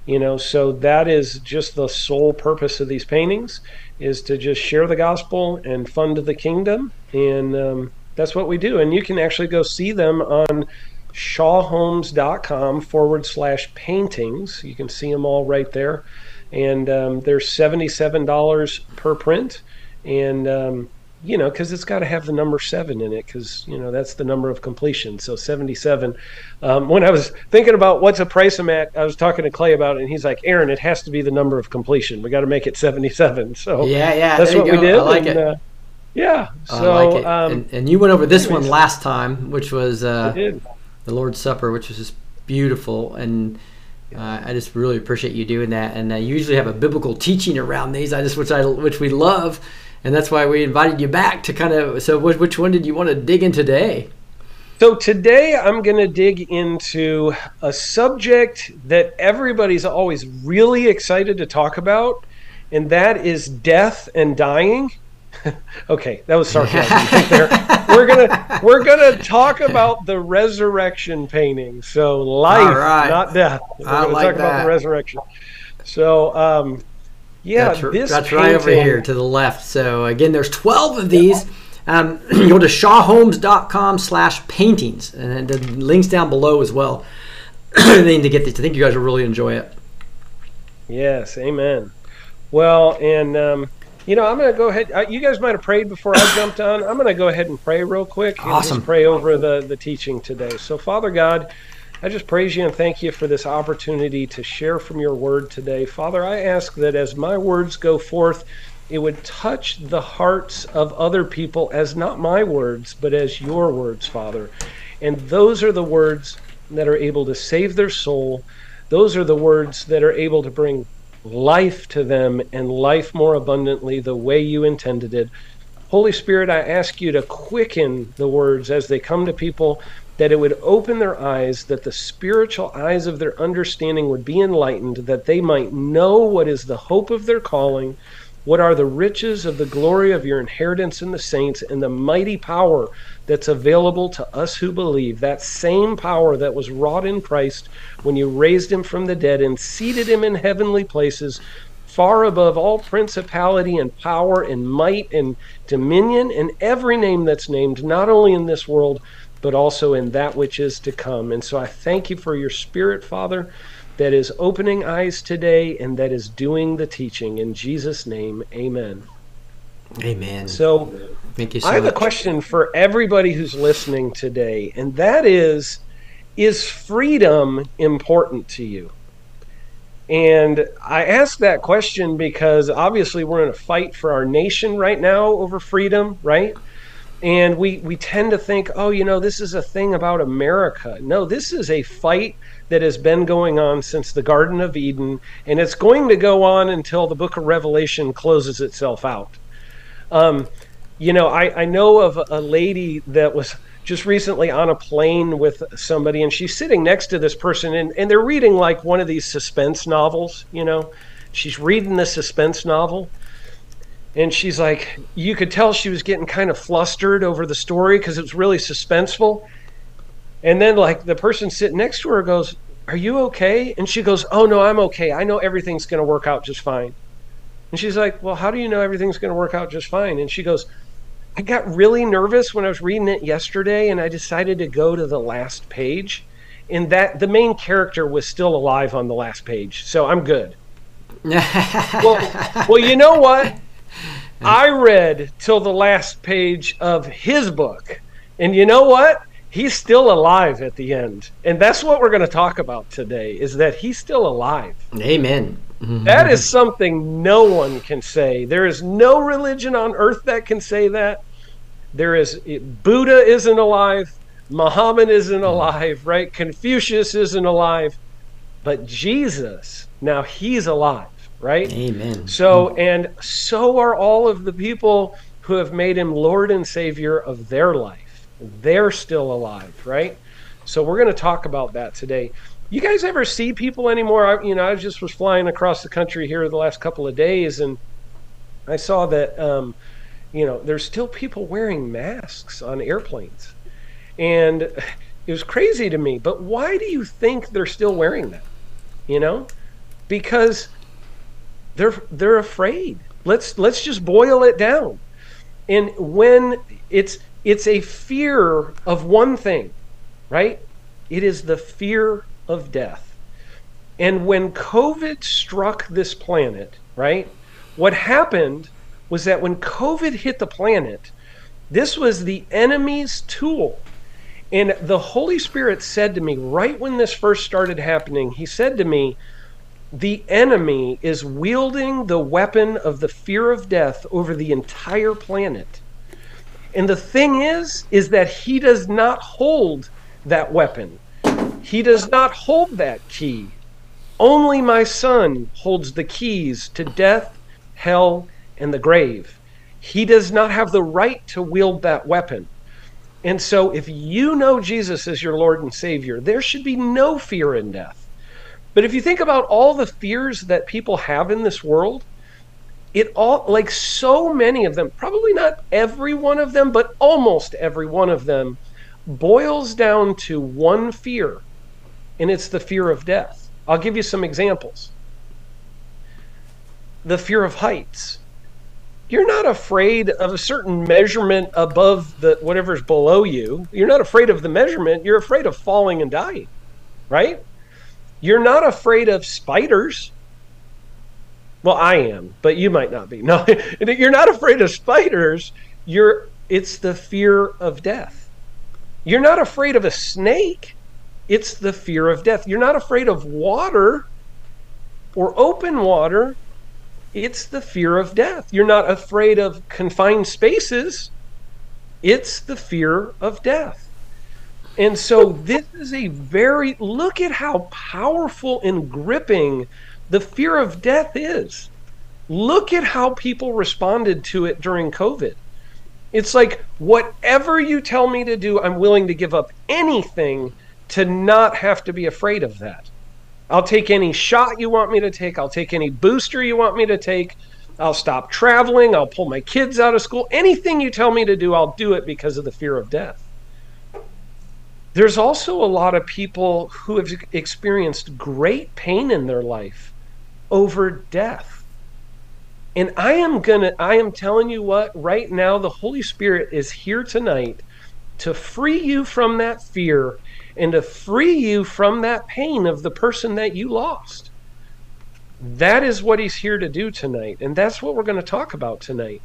you know, so that is just the sole purpose of these paintings is to just share the gospel and fund the kingdom. And um, that's what we do. And you can actually go see them on shawhomes.com forward slash paintings. You can see them all right there. And um, they're $77 per print. And, um, you know, because it's got to have the number seven in it, because, you know, that's the number of completion. So 77. Um, when I was thinking about what's a price I'm at, I was talking to Clay about it, and he's like, Aaron, it has to be the number of completion. We got to make it 77. So Yeah, yeah, that's what we did. I like and, it. Uh, yeah. I So, like it. Um, and, and you went over this one last time, which was uh, the Lord's Supper, which was just beautiful. And uh, I just really appreciate you doing that. And I usually have a biblical teaching around these. I just which I which we love, and that's why we invited you back to kind of. So, which, which one did you want to dig in today? So today I'm going to dig into a subject that everybody's always really excited to talk about, and that is death and dying. okay, that was sarcasm there. We're gonna we're gonna talk about the resurrection painting. So life, right. not death. We're I gonna like talk about the resurrection. So um, yeah, that's, this that's right over here to the left. So again, there's 12 of these. Um, you go to shawhomes.com slash paintings, and the links down below as well. Then to get this, I think you guys will really enjoy it. Yes, amen. Well, and um, you know, I'm going to go ahead. Uh, you guys might have prayed before I jumped on. I'm going to go ahead and pray real quick and Awesome. just pray over the the teaching today. So, Father God, I just praise you and thank you for this opportunity to share from your word today. Father, I ask that as my words go forth, it would touch the hearts of other people as not my words, but as your words, Father. And those are the words that are able to save their soul. Those are the words that are able to bring life to them and life more abundantly the way you intended it. Holy Spirit, I ask you to quicken the words as they come to people, that it would open their eyes, that the spiritual eyes of their understanding would be enlightened, that they might know what is the hope of their calling, what are the riches of the glory of your inheritance in the saints, and the mighty power that's available to us who believe. That same power that was wrought in Christ when you raised him from the dead and seated him in heavenly places, far above all principality and power and might and dominion and every name that's named, not only in this world, but also in that which is to come. And so I thank you for your spirit, Father, that is opening eyes today and that is doing the teaching. In Jesus' name, amen. Amen. So, Thank you so I have much. a question for everybody who's listening today, and that is Is freedom important to you? And I ask that question because obviously we're in a fight for our nation right now over freedom, right? And we, we tend to think, oh, you know, this is a thing about America. No, this is a fight that has been going on since the Garden of Eden, and it's going to go on until the book of Revelation closes itself out. Um, you know, I, I know of a lady that was just recently on a plane with somebody, and she's sitting next to this person, and, and they're reading like one of these suspense novels, you know. She's reading the suspense novel, and she's like, you could tell she was getting kind of flustered over the story because it was really suspenseful. And then, like, the person sitting next to her goes, Are you okay? And she goes, Oh, no, I'm okay. I know everything's going to work out just fine. And she's like, Well, how do you know everything's going to work out just fine? And she goes, I got really nervous when I was reading it yesterday and I decided to go to the last page. And that the main character was still alive on the last page. So I'm good. well, well, you know what? I read till the last page of his book. And you know what? He's still alive at the end. And that's what we're going to talk about today is that he's still alive. Amen. That mm-hmm. is something no one can say. There is no religion on earth that can say that. There is Buddha isn't alive, Muhammad isn't mm-hmm. alive, right? Confucius isn't alive, but Jesus, now he's alive, right? Amen. So and so are all of the people who have made him Lord and Savior of their life. They're still alive, right? So we're going to talk about that today. You guys ever see people anymore? I, you know, I just was flying across the country here the last couple of days, and I saw that, um, you know, there's still people wearing masks on airplanes, and It was crazy to me. But why do you think they're still wearing that? You know? Because they're they're afraid. Let's let's just boil it down. And when it's it's a fear of one thing, right? It is the fear of death. And when COVID struck this planet, right? What happened was that when COVID hit the planet, this was the enemy's tool. And the Holy Spirit said to me right when this first started happening, He said to me, the enemy is wielding the weapon of the fear of death over the entire planet. And the thing is, is that he does not hold that weapon. He does not hold that key. Only my son holds the keys to death, hell, and the grave. He does not have the right to wield that weapon. And so, if you know Jesus as your Lord and Savior, there should be no fear in death. But if you think about all the fears that people have in this world, it all, like so many of them, probably not every one of them, but almost every one of them, boils down to one fear, and it's the fear of death. I'll give you some examples. The fear of heights. You're not afraid of a certain measurement above the whatever's below you. You're not afraid of the measurement. You're afraid of falling and dying, right? You're not afraid of spiders. Well, I am, but you might not be. No, you're not afraid of spiders. You're it's the fear of death. You're not afraid of a snake. It's the fear of death. You're not afraid of water or open water. It's the fear of death. You're not afraid of confined spaces. It's the fear of death. And so this is a very look at how powerful and gripping the fear of death is. Look at how people responded to it during COVID. It's like whatever you tell me to do, I'm willing to give up anything to not have to be afraid of that. I'll take any shot you want me to take, I'll take any booster you want me to take. I'll stop traveling, I'll pull my kids out of school. Anything you tell me to do, I'll do it because of the fear of death. There's also a lot of people who have experienced great pain in their life over death. And I am going to, I am telling you what, right now, the Holy Spirit is here tonight to free you from that fear and to free you from that pain of the person that you lost. That is what he's here to do tonight. And that's what we're going to talk about tonight.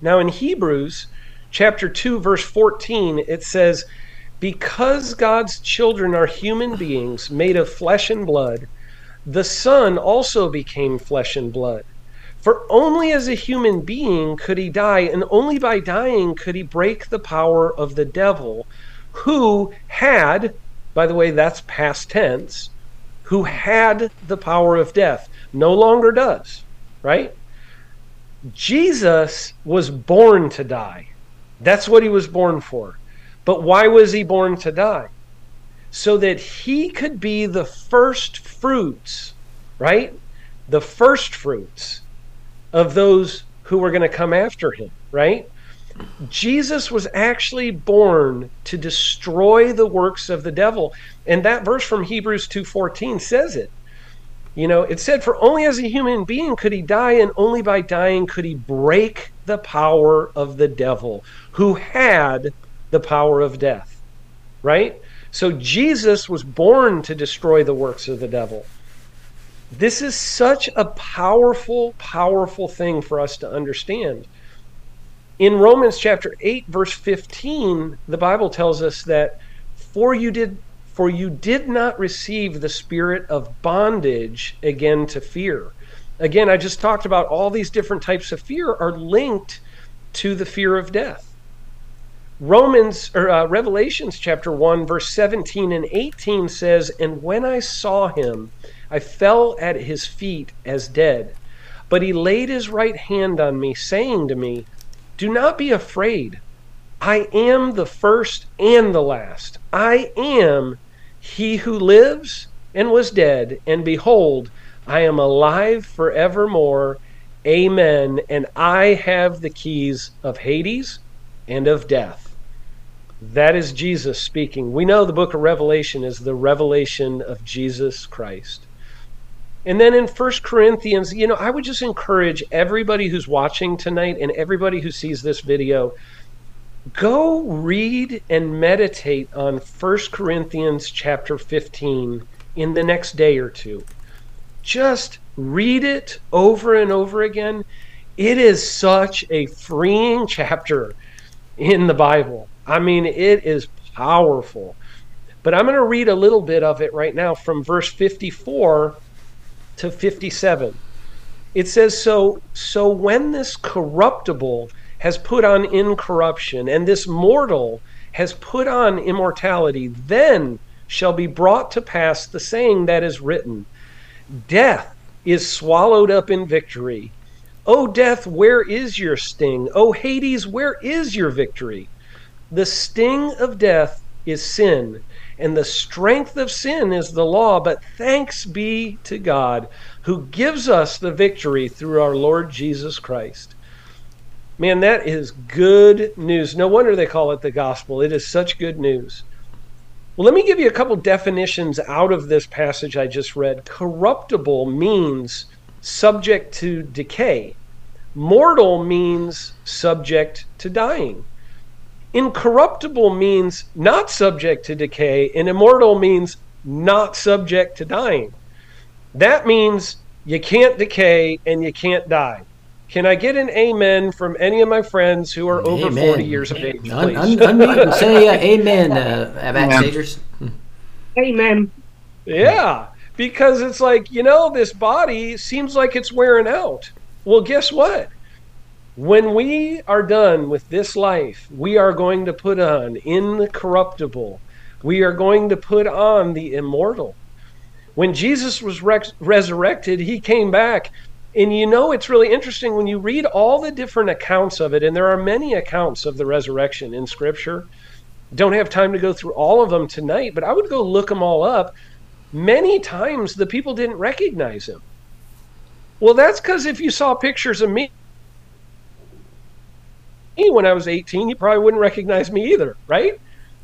Now, in Hebrews chapter 2, verse 14, it says, because God's children are human beings made of flesh and blood, the Son also became flesh and blood. For only as a human being could he die, and only by dying could he break the power of the devil, who had, by the way, that's past tense, who had the power of death, no longer does, right? Jesus was born to die. That's what he was born for. But why was he born to die? So that he could be the first fruits, right? The first fruits of those who were going to come after him, right? Jesus was actually born to destroy the works of the devil. And that verse from Hebrews 2:14 says it. You know, it said for only as a human being could he die and only by dying could he break the power of the devil who had the power of death. Right? So Jesus was born to destroy the works of the devil. This is such a powerful, powerful thing for us to understand. In Romans chapter 8 verse 15, the Bible tells us that for you did for you did not receive the spirit of bondage again to fear. Again, I just talked about all these different types of fear are linked to the fear of death. Romans or uh, Revelations chapter 1 verse 17 and 18 says, "And when I saw him, I fell at his feet as dead. But he laid his right hand on me, saying to me, Do not be afraid. I am the first and the last. I am he who lives and was dead, and behold, I am alive forevermore. Amen. And I have the keys of Hades and of death. That is Jesus speaking. We know the book of Revelation is the revelation of Jesus Christ. And then in First Corinthians, you know, I would just encourage everybody who's watching tonight and everybody who sees this video go read and meditate on First Corinthians chapter 15 in the next day or two. Just read it over and over again. It is such a freeing chapter in the Bible. I mean, it is powerful. But I'm going to read a little bit of it right now from verse 54 to 57. It says so so when this corruptible has put on incorruption and this mortal has put on immortality then shall be brought to pass the saying that is written death is swallowed up in victory o death where is your sting o hades where is your victory the sting of death is sin and the strength of sin is the law, but thanks be to God who gives us the victory through our Lord Jesus Christ. Man, that is good news. No wonder they call it the gospel. It is such good news. Well, let me give you a couple definitions out of this passage I just read. Corruptible means subject to decay, mortal means subject to dying. Incorruptible means not subject to decay, and immortal means not subject to dying. That means you can't decay and you can't die. Can I get an amen from any of my friends who are over Amen. 40 years of age, please? Un- un- unmute and say uh, amen, uh, backstagers. Amen. Yeah, because it's like, you know, this body seems like it's wearing out. Well, guess what? When we are done with this life, we are going to put on incorruptible. We are going to put on the immortal. When Jesus was rex resurrected, he came back. And you know, it's really interesting when you read all the different accounts of it, and there are many accounts of the resurrection in Scripture. Don't have time to go through all of them tonight, but I would go look them all up. Many times the people didn't recognize him. Well, that's because if you saw pictures of me when I was 18, you probably wouldn't recognize me either, right?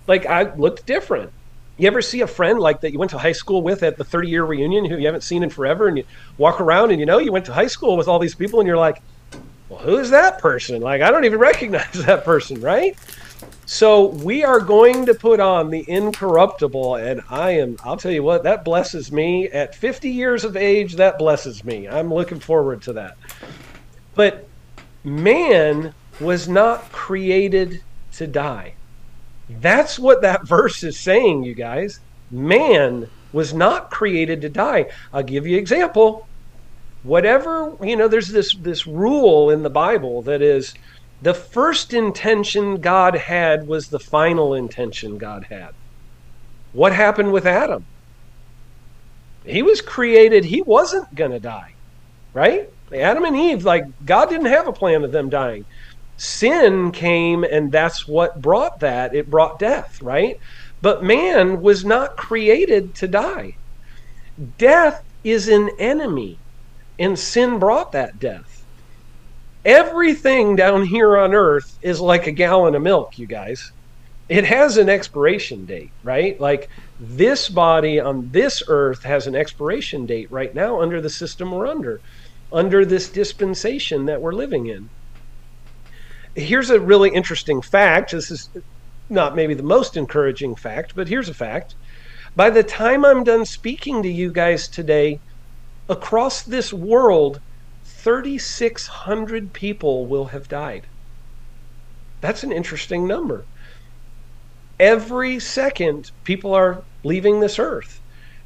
Like I looked different. You ever see a friend like that you went to high school with at the 30 year reunion who you haven't seen in forever and you walk around and you know you went to high school with all these people and you're like, well, who is that person? Like, I don't even recognize that person, right? So we are going to put on the incorruptible, and I am, I'll tell you what, that blesses me. At 50 years of age, that blesses me. I'm looking forward to that. But man was not created to die. That's what that verse is saying, you guys. Man was not created to die. I'll give you an example. Whatever, you know, there's this this rule in the Bible that is the first intention God had was the final intention God had. What happened with Adam? He was created, he wasn't going to die. Right? Adam and Eve, like God didn't have a plan of them dying sin came and that's what brought that. It brought death right? But man was not created to die. Death is an enemy and sin brought that death. Everything down here on earth is like a gallon of milk you guys. It has an expiration date right? Like this body on this earth has an expiration date right now under the system we're under under this dispensation that we're living in here's a really interesting fact. This is not maybe the most encouraging fact, but here's a fact. By the time I'm done speaking to you guys today, across this world, 3,600 people will have died. That's an interesting number. Every second, people are leaving this earth.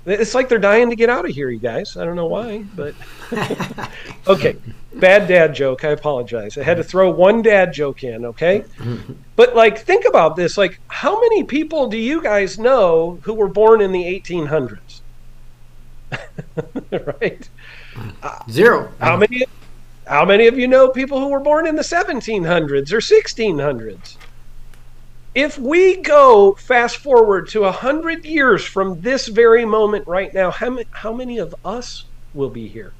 It's like they're dying to get out of here, you guys. I don't know why, but okay. Bad dad joke. I apologize. I had to throw one dad joke in, okay? But like think about this. Like how many people do you guys know who were born in the 1800s? right? Uh, Zero. How many how many of you know people who were born in the 1700s or 1600s? If we go fast forward to a hundred years from this very moment right now, how, how many of us will be here?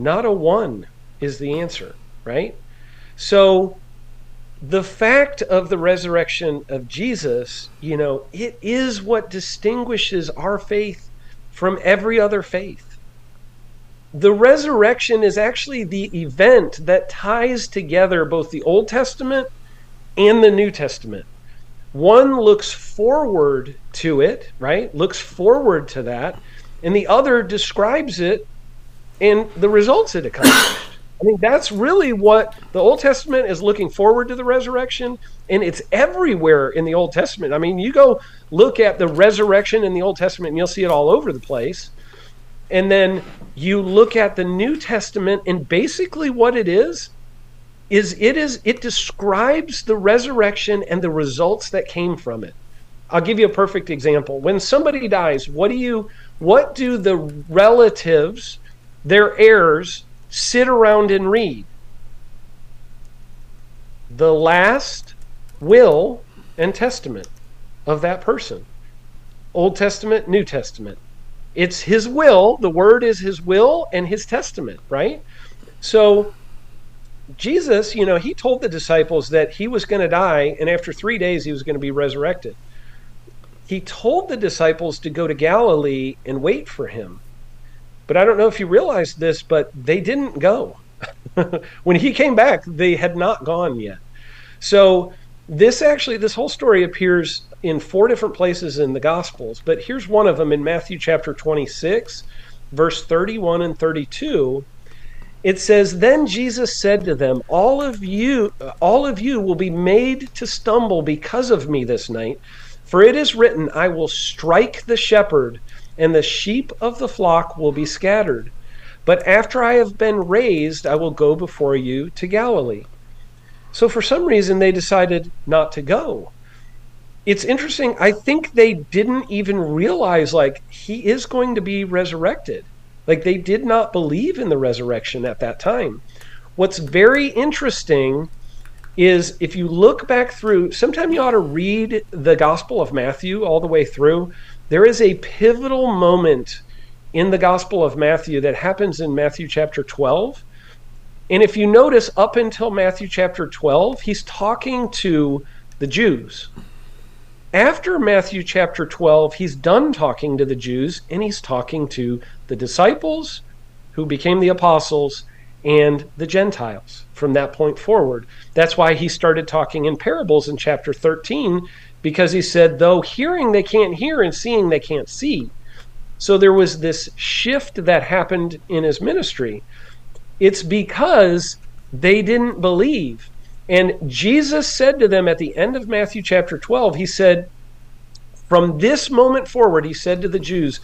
Not a one is the answer, right? So the fact of the resurrection of Jesus, you know, it is what distinguishes our faith from every other faith. The resurrection is actually the event that ties together both the Old Testament and the New Testament. One looks forward to it, right? Looks forward to that, and the other describes it and the results it accomplished. I mean, that's really what the Old Testament is looking forward to the resurrection, and it's everywhere in the Old Testament. I mean, you go look at the resurrection in the Old Testament, and you'll see it all over the place. And then you look at the New Testament, and basically what it is is it is it describes the resurrection and the results that came from it. I'll give you a perfect example. When somebody dies, what do you what do the relatives, their heirs, sit around and read? The last will and testament of that person. Old Testament, New Testament. It's his will, the word is his will and his testament, right? So Jesus, you know, he told the disciples that he was going to die and after three days he was going to be resurrected. He told the disciples to go to Galilee and wait for him. But I don't know if you realized this, but they didn't go. when he came back, they had not gone yet. So this actually, this whole story appears in four different places in the Gospels, but here's one of them in Matthew chapter 26, verse 31 and 32 it says then jesus said to them all of you all of you will be made to stumble because of me this night for it is written i will strike the shepherd and the sheep of the flock will be scattered but after i have been raised i will go before you to galilee so for some reason they decided not to go it's interesting i think they didn't even realize like he is going to be resurrected like they did not believe in the resurrection at that time. What's very interesting is if you look back through, sometime you ought to read the Gospel of Matthew all the way through. There is a pivotal moment in the Gospel of Matthew that happens in Matthew chapter 12. And if you notice, up until Matthew chapter 12, he's talking to the Jews. After Matthew chapter 12, he's done talking to the Jews and he's talking to the disciples who became the apostles and the Gentiles from that point forward. That's why he started talking in parables in chapter 13 because he said, though hearing they can't hear and seeing they can't see. So there was this shift that happened in his ministry. It's because they didn't believe. And Jesus said to them at the end of Matthew chapter 12, He said, From this moment forward, He said to the Jews,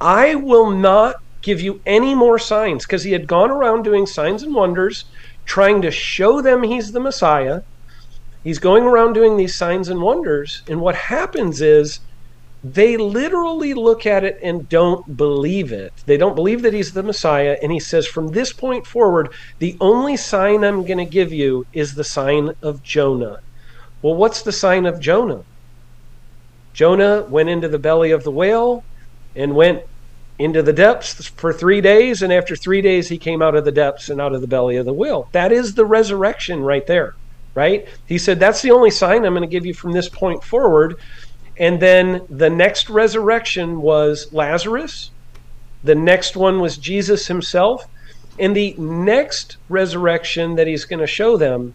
I will not give you any more signs, because He had gone around doing signs and wonders, trying to show them He's the Messiah. He's going around doing these signs and wonders. And what happens is, they literally look at it and don't believe it. They don't believe that he's the Messiah. And he says, from this point forward, the only sign I'm going to give you is the sign of Jonah. Well, what's the sign of Jonah? Jonah went into the belly of the whale and went into the depths for three days. And after three days, he came out of the depths and out of the belly of the whale. That is the resurrection right there, right? He said, That's the only sign I'm going to give you from this point forward. And then the next resurrection was Lazarus. The next one was Jesus himself. And the next resurrection that he's going to show them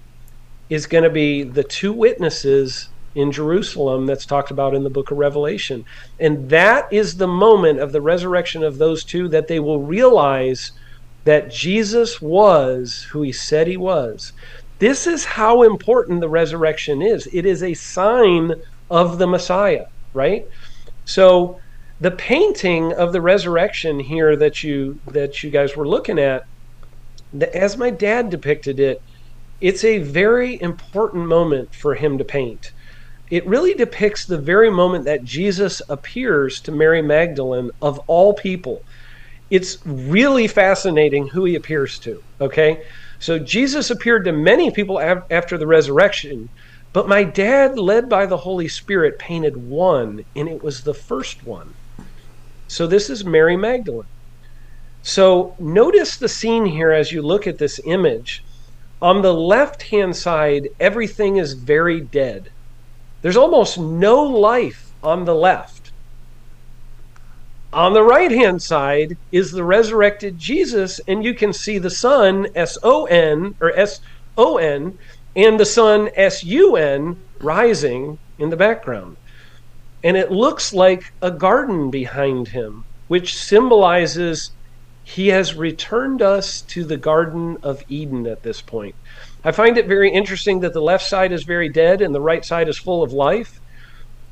is going to be the two witnesses in Jerusalem that's talked about in the book of Revelation. And that is the moment of the resurrection of those two that they will realize that Jesus was who he said he was. This is how important the resurrection is. It is a sign of the Messiah, right? So the painting of the resurrection here that you that you guys were looking at, the, as my dad depicted it, it's a very important moment for him to paint. It really depicts the very moment that Jesus appears to Mary Magdalene of all people. It's really fascinating who he appears to, okay? So Jesus appeared to many people af- after the resurrection, but my dad, led by the Holy Spirit, painted one, and it was the first one. So this is Mary Magdalene. So notice the scene here as you look at this image. On the left hand side, everything is very dead. There's almost no life on the left. On the right hand side is the resurrected Jesus, and you can see the sun, S O N, or S O N, and the sun, S U N, rising in the background. And it looks like a garden behind him, which symbolizes he has returned us to the Garden of Eden at this point. I find it very interesting that the left side is very dead and the right side is full of life.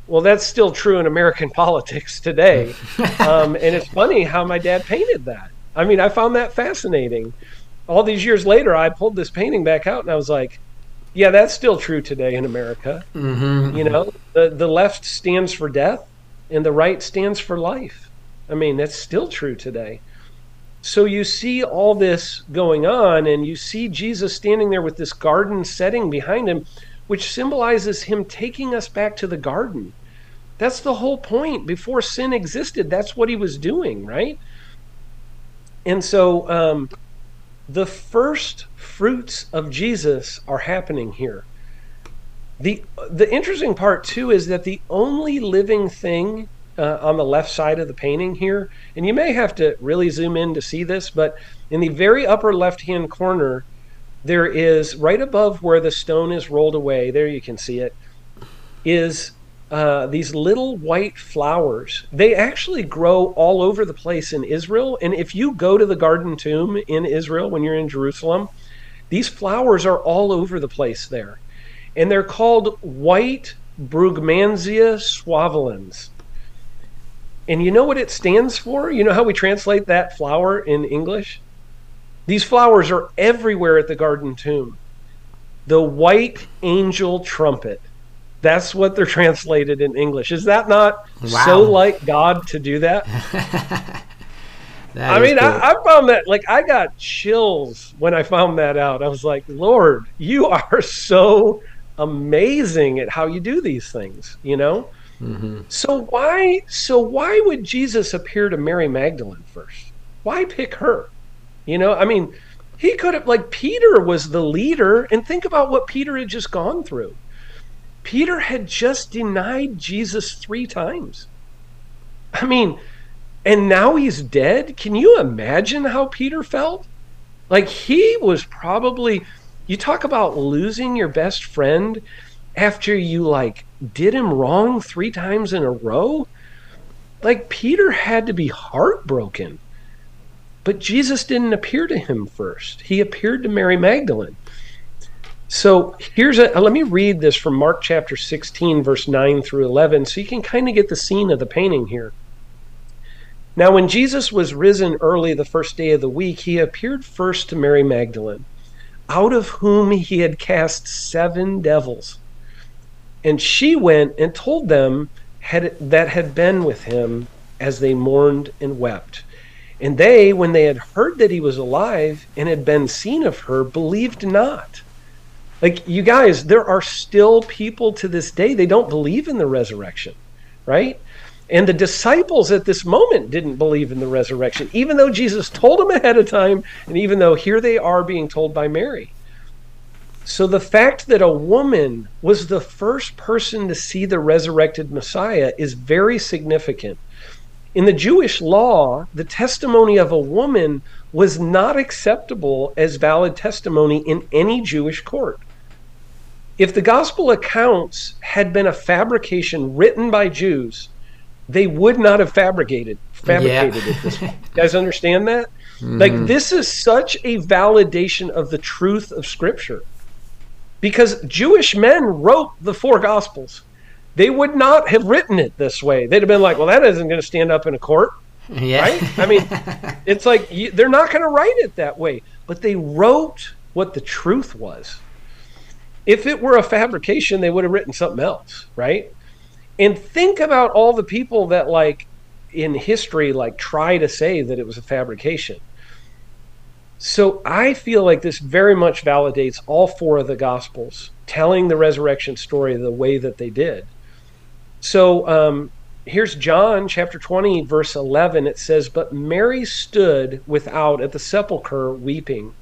Well, that's still true in American politics today. um, and it's funny how my dad painted that. I mean, I found that fascinating. All these years later, I pulled this painting back out and I was like, yeah, that's still true today in America. Mm-hmm. You know, the, the left stands for death and the right stands for life. I mean, that's still true today. So you see all this going on, and you see Jesus standing there with this garden setting behind him, which symbolizes him taking us back to the garden. That's the whole point. Before sin existed, that's what he was doing, right? And so um, the first fruits of Jesus are happening here. The, the interesting part, too, is that the only living thing uh, on the left side of the painting here, and you may have to really zoom in to see this, but in the very upper left hand corner, there is right above where the stone is rolled away, there you can see it, is uh, these little white flowers. They actually grow all over the place in Israel. And if you go to the Garden Tomb in Israel when you're in Jerusalem, these flowers are all over the place there. And they're called white Brugmansia suaveolens. And you know what it stands for? You know how we translate that flower in English? These flowers are everywhere at the Garden Tomb. The white angel trumpet. That's what they're translated in English. Is that not Wow. so like God to do that? That I mean. I, I found that like I got chills when I found that out. I was like, Lord, you are so amazing at how you do these things, you know? Mhm. So why so why would Jesus appear to Mary Magdalene first? Why pick her? You know, I mean, he could have like Peter was the leader and think about what Peter had just gone through. Peter had just denied Jesus 3 times. I mean, and now he's dead. Can you imagine how Peter felt? Like he was probably you talk about losing your best friend after you like did him wrong 3 times in a row? Like Peter had to be heartbroken. But Jesus didn't appear to him first. He appeared to Mary Magdalene. So here's a let me read this from Mark chapter 16 verse 9 through 11 so you can kind of get the scene of the painting here. Now, when Jesus was risen early the first day of the week, he appeared first to Mary Magdalene, out of whom he had cast seven devils. And she went and told them had, that had been with him as they mourned and wept. And they, when they had heard that he was alive and had been seen of her, believed not. Like, you guys, there are still people to this day, they don't believe in the resurrection, right? And the disciples at this moment didn't believe in the resurrection, even though Jesus told them ahead of time, and even though here they are being told by Mary. So the fact that a woman was the first person to see the resurrected Messiah is very significant. In the Jewish law, the testimony of a woman was not acceptable as valid testimony in any Jewish court. If the gospel accounts had been a fabrication written by Jews, they would not have fabricated fabricated Yeah. it this way. You guys understand that? Mhm. Like this is such a validation of the truth of scripture. Because Jewish men wrote the four gospels. They would not have written it this way. They'd have been like, "Well, that isn't going to stand up in a court." Yeah. Right? I mean, it's like you, they're not going to write it that way, but they wrote what the truth was. If it were a fabrication, they would have written something else, right? And think about all the people that like in history like try to say that it was a fabrication. So I feel like this very much validates all four of the gospels telling the resurrection story the way that they did. So um, here's John chapter 20, verse 11. It says, But Mary stood without at the sepulchre weeping.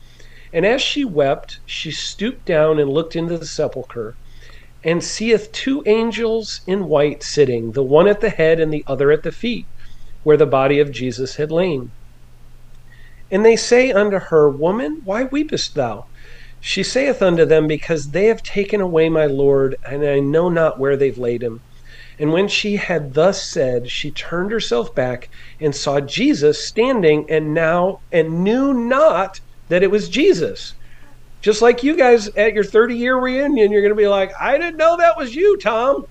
And as she wept, she stooped down and looked into the sepulchre, and seeth two angels in white sitting, the one at the head and the other at the feet, where the body of Jesus had lain. And they say unto her, Woman, why weepest thou? She saith unto them, Because they have taken away my Lord, and I know not where they've laid him. And when she had thus said, she turned herself back and saw Jesus standing, and now and knew not that it was Jesus. Just like you guys at your 30 year reunion, you're going to be like, I didn't know that was you, Tom.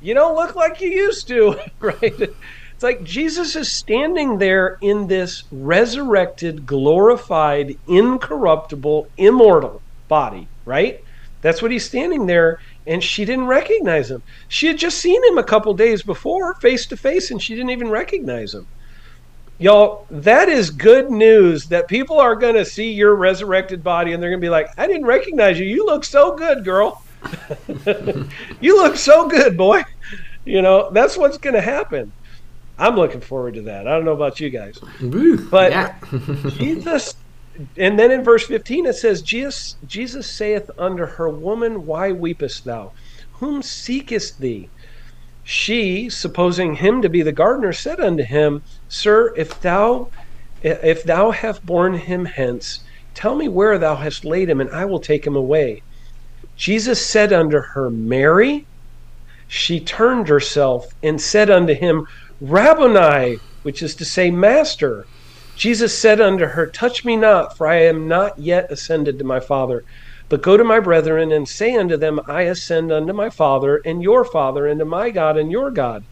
You don't look like you used to, right? It's like Jesus is standing there in this resurrected, glorified, incorruptible, immortal body, right? That's what he's standing there, and she didn't recognize him. She had just seen him a couple days before, face to face, and she didn't even recognize him. Y'all, that is good news that people are going to see your resurrected body and they're going to be like, I didn't recognize you. You look so good, girl. you look so good, boy. You know, that's what's going to happen. I'm looking forward to that. I don't know about you guys. But Jesus, and then in verse 15 it says, Jesus, Jesus saith unto her, Woman, why weepest thou? Whom seekest thee? She, supposing him to be the gardener, said unto him, Sir, if thou if thou have borne him hence, tell me where thou hast laid him, and I will take him away. Jesus said unto her, Mary. She turned herself and said unto him, Rabboni, which is to say, Master. Jesus said unto her, Touch me not, for I am not yet ascended to my Father. But go to my brethren and say unto them, I ascend unto my Father and your Father, and to my God and your God.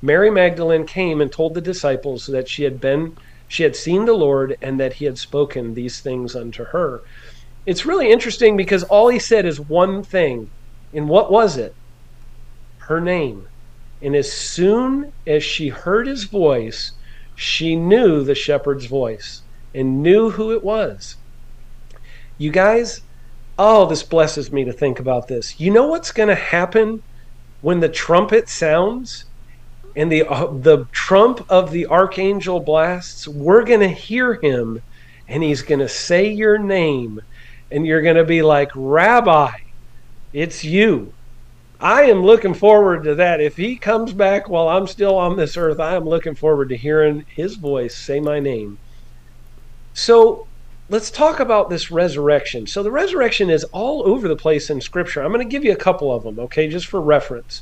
Mary Magdalene came and told the disciples that she had been she had seen the Lord and that he had spoken these things unto her. It's really interesting because all he said is one thing. And what was it? Her name. And as soon as she heard his voice, she knew the shepherd's voice and knew who it was. You guys, oh, this blesses me to think about this. You know what's going to happen when the trumpet sounds and the uh, the trump of the archangel blasts? We're going to hear him and he's going to say your name and you're going to be like, "Rabbi, it's you." I am looking forward to that. If he comes back while I'm still on this earth, I am looking forward to hearing his voice say my name. So let's talk about this resurrection. So the resurrection is all over the place in Scripture. I'm going to give you a couple of them, okay, just for reference.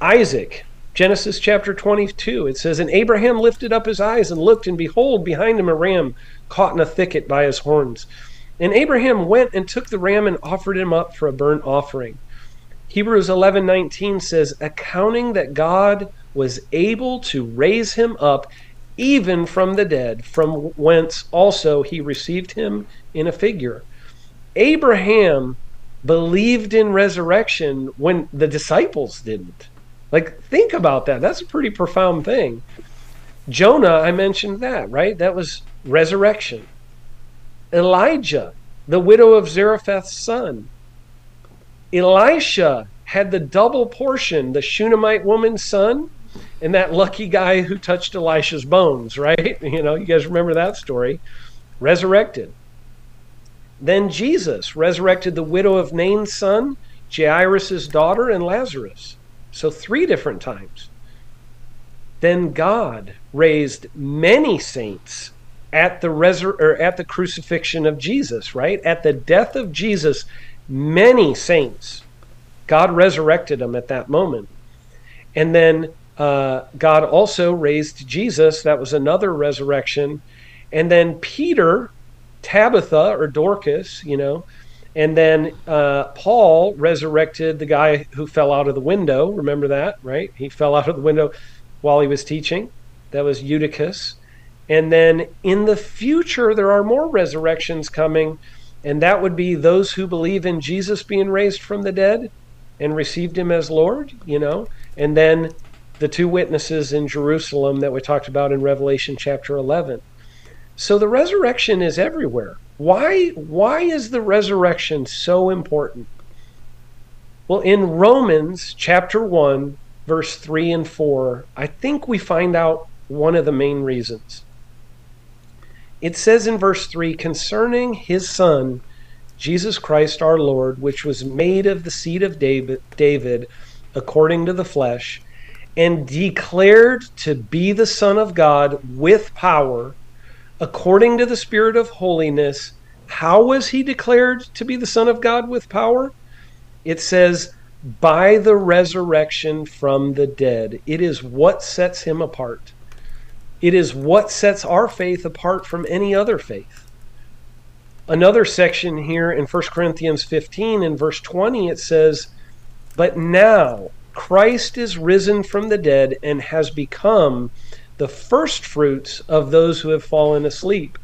Isaac, Genesis chapter 22, it says, And Abraham lifted up his eyes and looked, and behold, behind him a ram caught in a thicket by his horns. And Abraham went and took the ram and offered him up for a burnt offering. Hebrews 11:19 says accounting that God was able to raise him up even from the dead from whence also he received him in a figure. Abraham believed in resurrection when the disciples didn't. Like think about that. That's a pretty profound thing. Jonah, I mentioned that, right? That was resurrection. Elijah, the widow of Zarephath's son, Elisha had the double portion, the Shunammite woman's son, and that lucky guy who touched Elisha's bones, right? You know, you guys remember that story. Resurrected. Then Jesus resurrected the widow of Nain's son, Jairus' daughter, and Lazarus. So three different times. Then God raised many saints at the resur- or at the crucifixion of Jesus, right? At the death of Jesus, many saints. God resurrected them at that moment. And then uh, God also raised Jesus. That was another resurrection. And then Peter, Tabitha or Dorcas, you know, and then uh, Paul resurrected the guy who fell out of the window. Remember that, right? He fell out of the window while he was teaching. That was Eutychus. And then in the future, there are more resurrections coming and that would be those who believe in Jesus being raised from the dead and received him as Lord, you know, and then the two witnesses in Jerusalem that we talked about in Revelation chapter 11. So the resurrection is everywhere. Why why is the resurrection so important? Well, in Romans chapter 1, verse 3 and 4, I think we find out one of the main reasons. It says in verse 3 concerning his son, Jesus Christ our Lord, which was made of the seed of David, David according to the flesh, and declared to be the Son of God with power, according to the Spirit of holiness. How was he declared to be the Son of God with power? It says, by the resurrection from the dead. It is what sets him apart. It is what sets our faith apart from any other faith. Another section here in 1 Corinthians 15 in verse 20 it says, But now Christ is risen from the dead and has become the firstfruits of those who have fallen asleep.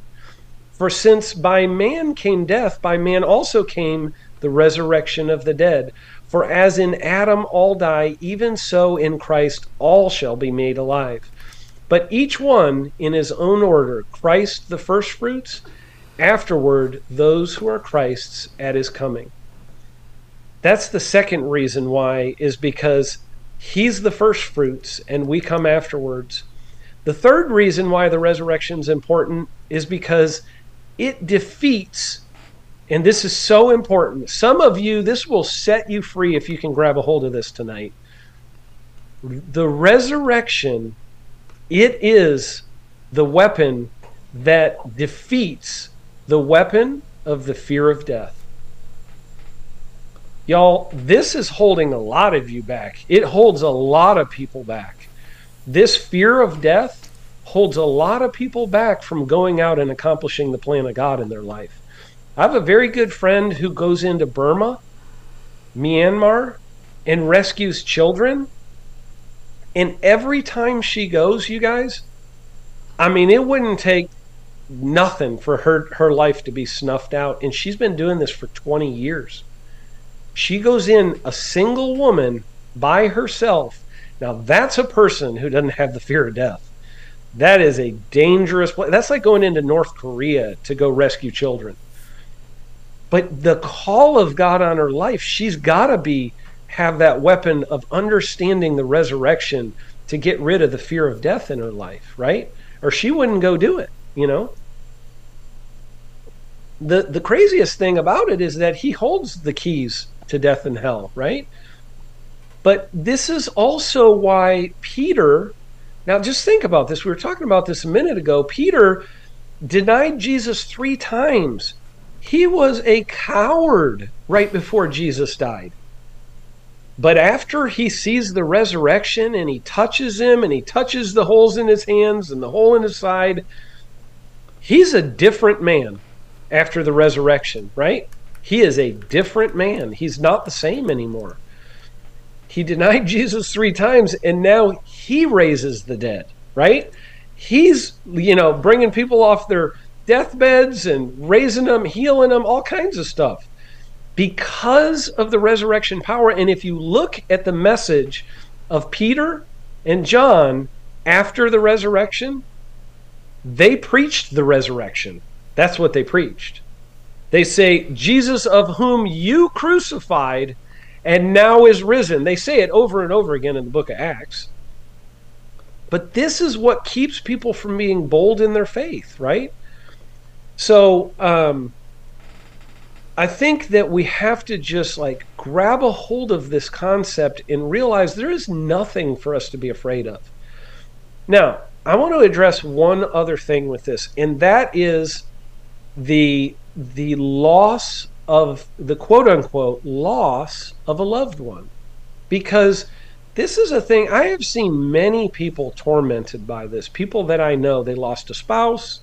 For since by man came death, by man also came the resurrection of the dead. For as in Adam all die, even so in Christ all shall be made alive. But each one in his own order Christ the firstfruits, afterward those who are Christ's at his coming. That's the second reason why, is because he's the firstfruits and we come afterwards. The third reason why the resurrection is important is because it defeats and this is so important. Some of you, this will set you free if you can grab a hold of this tonight. The resurrection, it is the weapon that defeats the weapon of the fear of death. Y'all, this is holding a lot of you back. It holds a lot of people back. This fear of death holds a lot of people back from going out and accomplishing the plan of God in their life. I have a very good friend who goes into Burma, Myanmar, and rescues children. And every time she goes, you guys, I mean, it wouldn't take nothing for her her life to be snuffed out and she's been doing this for 20 years. She goes in a single woman by herself. Now that's a person who doesn't have the fear of death. That is a dangerous place. That's like going into North Korea to go rescue children. But the call of God on her life, she's got to be have that weapon of understanding the resurrection to get rid of the fear of death in her life, right? Or she wouldn't go do it, you know? The the craziest thing about it is that he holds the keys to death and hell, right? But this is also why Peter now just think about this. We were talking about this a minute ago. Peter denied Jesus 3 times. He was a coward right before Jesus died. But after he sees the resurrection and he touches him and he touches the holes in his hands and the hole in his side, he's a different man after the resurrection, right? He is a different man. He's not the same anymore. He denied Jesus three times and now he raises the dead, right? He's, you know, bringing people off their deathbeds and raising them, healing them, all kinds of stuff because of the resurrection power. And if you look at the message of Peter and John after the resurrection, they preached the resurrection. That's what they preached. They say, Jesus of whom you crucified and now is risen. They say it over and over again in the book of Acts. But this is what keeps people from being bold in their faith, right? So, um, I think that we have to just like grab a hold of this concept and realize there is nothing for us to be afraid of. Now, I want to address one other thing with this, and that is the the loss of the quote unquote loss of a loved one. Because this is a thing I have seen many people tormented by this. People that I know, they lost a spouse,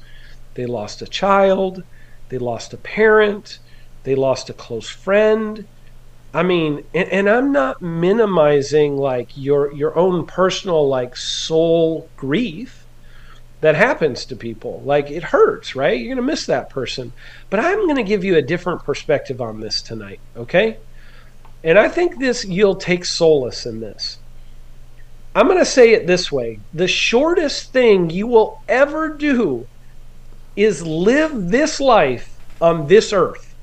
they lost a child, they lost a parent, they lost a close friend. I mean, and, and, I'm not minimizing like your your own personal like soul grief that happens to people. Like it hurts, right? You're going to miss that person. But I'm going to give you a different perspective on this tonight, okay? And I think this you'll take solace in this. I'm going to say it this way. The shortest thing you will ever do is live this life on this earth.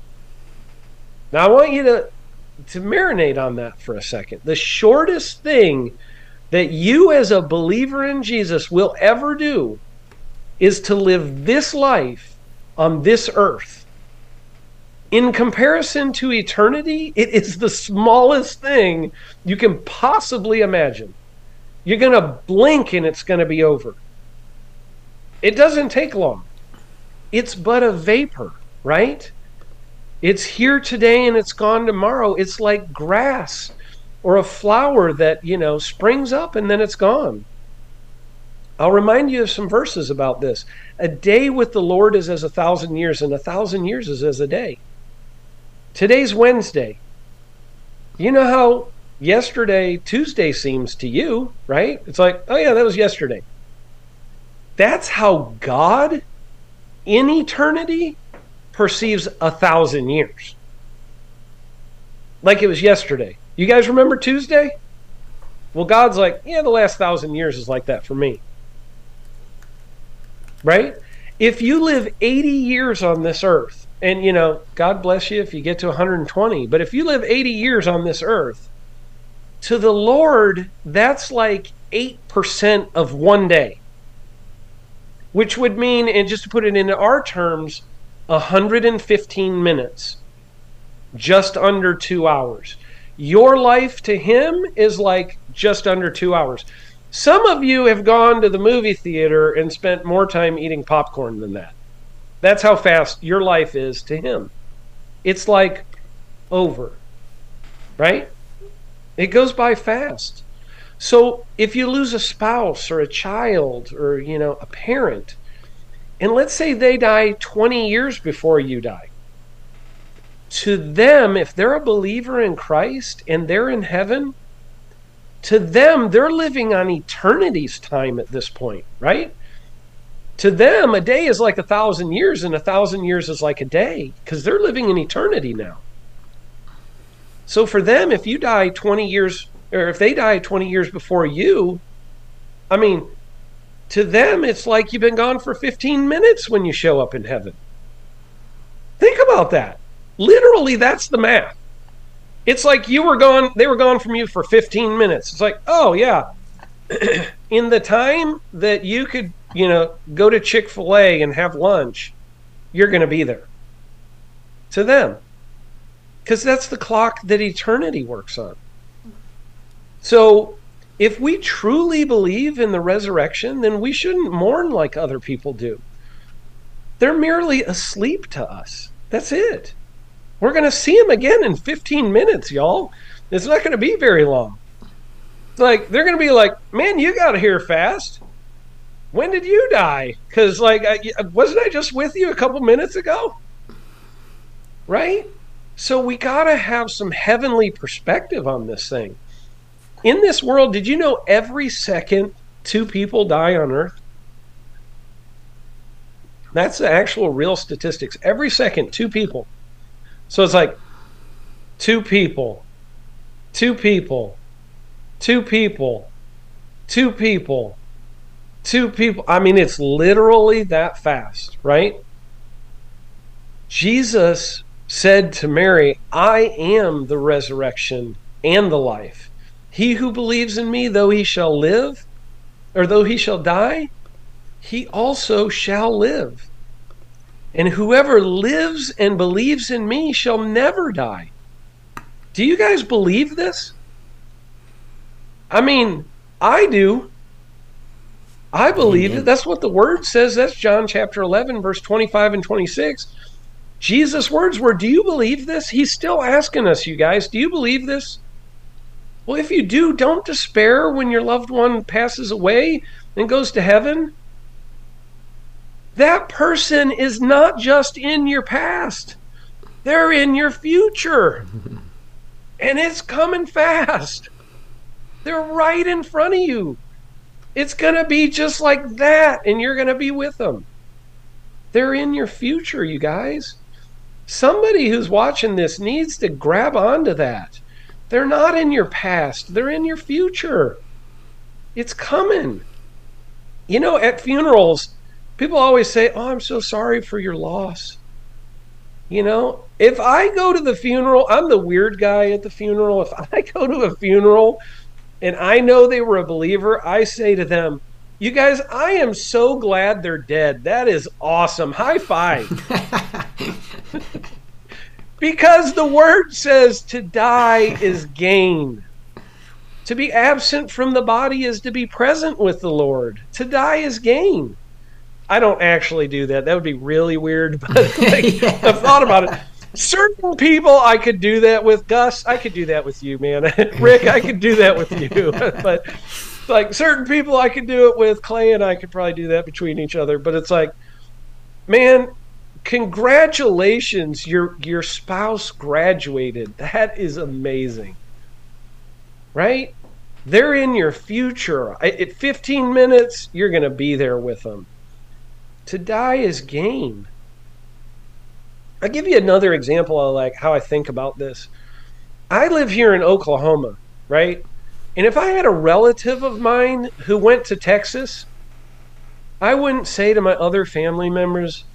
Now I want you to to marinate on that for a second. The shortest thing that you as a believer in Jesus will ever do is to live this life on this earth. In comparison to eternity, it is the smallest thing you can possibly imagine. You're going to blink and it's going to be over. It doesn't take long. It's but a vapor, right? It's here today and it's gone tomorrow. It's like grass or a flower that, you know, springs up and then it's gone. I'll remind you of some verses about this. A day with the Lord is as a thousand years, and a thousand years is as a day. Today's Wednesday. You know how yesterday, Tuesday seems to you, right? It's like, oh yeah, that was yesterday. That's how God in eternity perceives a thousand years. Like it was yesterday. You guys remember Tuesday? Well, God's like, yeah, the last thousand years is like that for me. Right? If you live 80 years on this earth, and you know, God bless you if you get to 120, but if you live 80 years on this earth, to the Lord, that's like 8% of one day. Which would mean, and just to put it into our terms, 115 minutes. Just under two hours. Your life to Him is like just under two hours. Some of you have gone to the movie theater and spent more time eating popcorn than that. That's how fast your life is to Him. It's like over, right? It goes by fast. So if you lose a spouse or a child or, you know, a parent, and let's say they die 20 years before you die, to them, if they're a believer in Christ and they're in heaven, to them, they're living on eternity's time at this point, right? To them, a day is like a thousand years, and a thousand years is like a day because they're living in eternity now. So for them, if you die 20 years, or if they die 20 years before you, I mean, to them, it's like you've been gone for 15 minutes when you show up in heaven. Think about that. Literally, that's the math. It's like you were gone, they were gone from you for 15 minutes. It's like, oh, yeah. in the time that you could, you know, go to Chick fil A and have lunch, you're going to be there. To them. Because that's the clock that eternity works on. So, if we truly believe in the resurrection, then we shouldn't mourn like other people do. They're merely asleep to us. That's it. We're going to see them again in 15 minutes, y'all. It's not going to be very long. Like they're going to be like, "Man, you got here fast. When did you die? Because like, I, wasn't I just with you a couple minutes ago? Right? So we got to have some heavenly perspective on this thing. In this world, did you know every second two people die on Earth? That's the actual real statistics. Every second, two people. So it's like two people, two people, two people, two people, two people. I mean, it's literally that fast, right? Jesus said to Mary, I am the resurrection and the life. He who believes in me, though he shall live, or though he shall die, he also shall live. And whoever lives and believes in me shall never die. Do you guys believe this? I mean, I do. I believe it. That's what the word says. That's John chapter 11, verse 25 and 26. Jesus' words were, Do you believe this? He's still asking us, you guys, do you believe this? Well, if you do, don't despair when your loved one passes away and goes to heaven. That person is not just in your past, they're in your future. And it's coming fast. They're right in front of you. It's going to be just like that, and you're going to be with them. They're in your future, you guys. Somebody who's watching this needs to grab onto that. They're not in your past, they're in your future. It's coming. You know, at funerals, people always say, Oh, I'm so sorry for your loss. You know, if I go to the funeral, I'm the weird guy at the funeral. If I go to a funeral and I know they were a believer, I say to them, You guys, I am so glad they're dead. That is awesome. High five. because the word says to die is gain. To be absent from the body is to be present with the Lord. To die is gain. I don't actually do that. That would be really weird, but like, I've thought about it. Certain people I could do that with. Gus, I could do that with you, man. Rick, I could do that with you. but like certain people I could do it with. Clay and I could probably do that between each other. But it's like, man, congratulations, your your spouse graduated. That is amazing. Right? They're in your future. At 15 minutes, you're going to be there with them. To die is gain. I'll give you another example of like how I think about this. I live here in Oklahoma, right? And if I had a relative of mine who went to Texas, I wouldn't say to my other family members,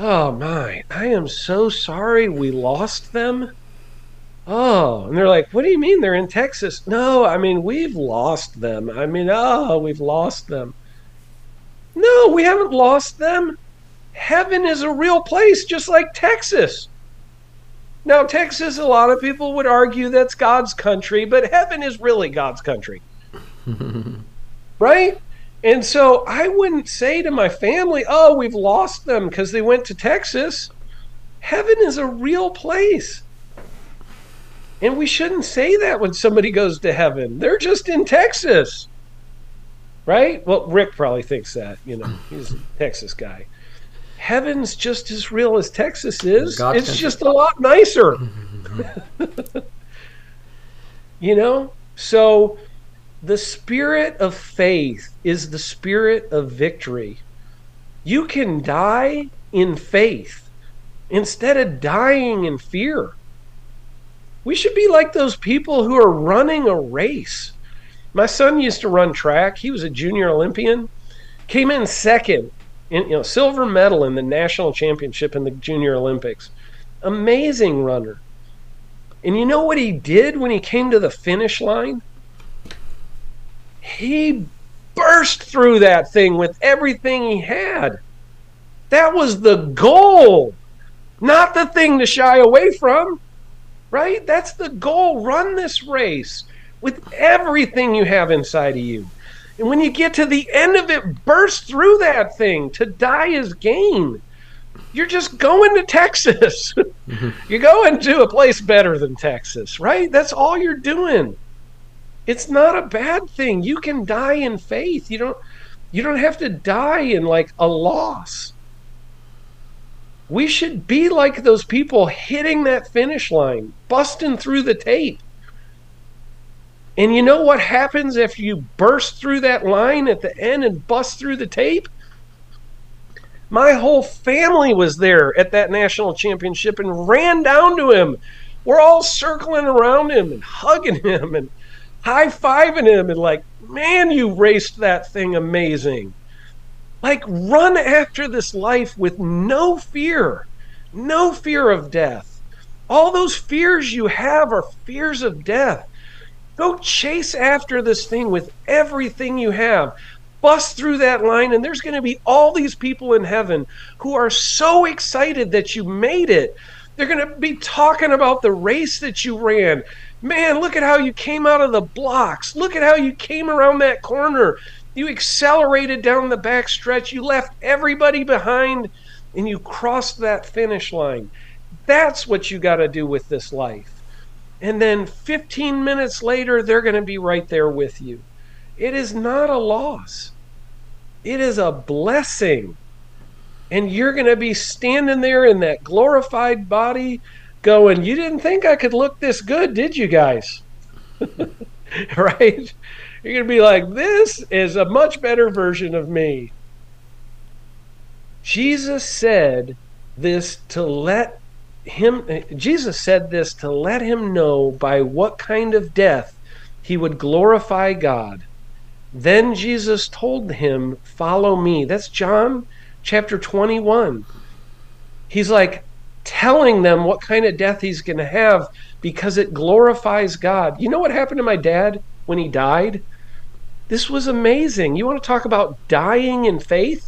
Oh my, I am so sorry we lost them. Oh, and they're like, What do you mean they're in Texas? No, I mean, we've lost them. I mean, oh, we've lost them. No, we haven't lost them. Heaven is a real place, just like Texas. Now, Texas, a lot of people would argue that's God's country, but heaven is really God's country. right? And so I wouldn't say to my family, oh, we've lost them because they went to Texas. Heaven is a real place. And we shouldn't say that when somebody goes to heaven. They're just in Texas. Right? Well, Rick probably thinks that, you know, he's a Texas guy. Heaven's just as real as Texas is. God's it's just a lot nicer. you know? So the spirit of faith is the spirit of victory. You can die in faith instead of dying in fear. We should be like those people who are running a race. My son used to run track. He was a junior Olympian. Came in second, in, you know, silver medal in the national championship in the junior Olympics. Amazing runner. And you know what he did when he came to the finish line? He burst through that thing with everything he had. That was the goal, not the thing to shy away from, right? That's the goal. Run this race with everything you have inside of you. And when you get to the end of it, burst through that thing. To die is gain. You're just going to Texas. Mm-hmm. you're going to a place better than Texas, right? That's all you're doing. It's not a bad thing. You can die in faith. You don't you don't have to die in like a loss. We should be like those people hitting that finish line, busting through the tape. And you know what happens if you burst through that line at the end and bust through the tape? My whole family was there at that national championship and ran down to him. We're all circling around him and hugging him and high fiving him and like, man, you raced that thing amazing. Like, run after this life with no fear, no fear of death. All those fears you have are fears of death. Go chase after this thing with everything you have. Bust through that line, and there's going to be all these people in heaven who are so excited that you made it. They're going to be talking about the race that you ran. Man, look at how you came out of the blocks. Look at how you came around that corner. You accelerated down the back stretch. You left everybody behind and you crossed that finish line. That's what you got to do with this life. And then 15 minutes later, they're going to be right there with you. It is not a loss, it is a blessing. And you're going to be standing there in that glorified body going, You didn't think I could look this good, did you guys? right? You're going to be like, This is a much better version of me. Jesus said this to let him, Jesus said this to let him know by what kind of death he would glorify God. Then Jesus told him, Follow me. That's John chapter 21. He's like telling them what kind of death he's going to have because it glorifies God. You know what happened to my dad when he died? This was amazing. You want to talk about dying in faith?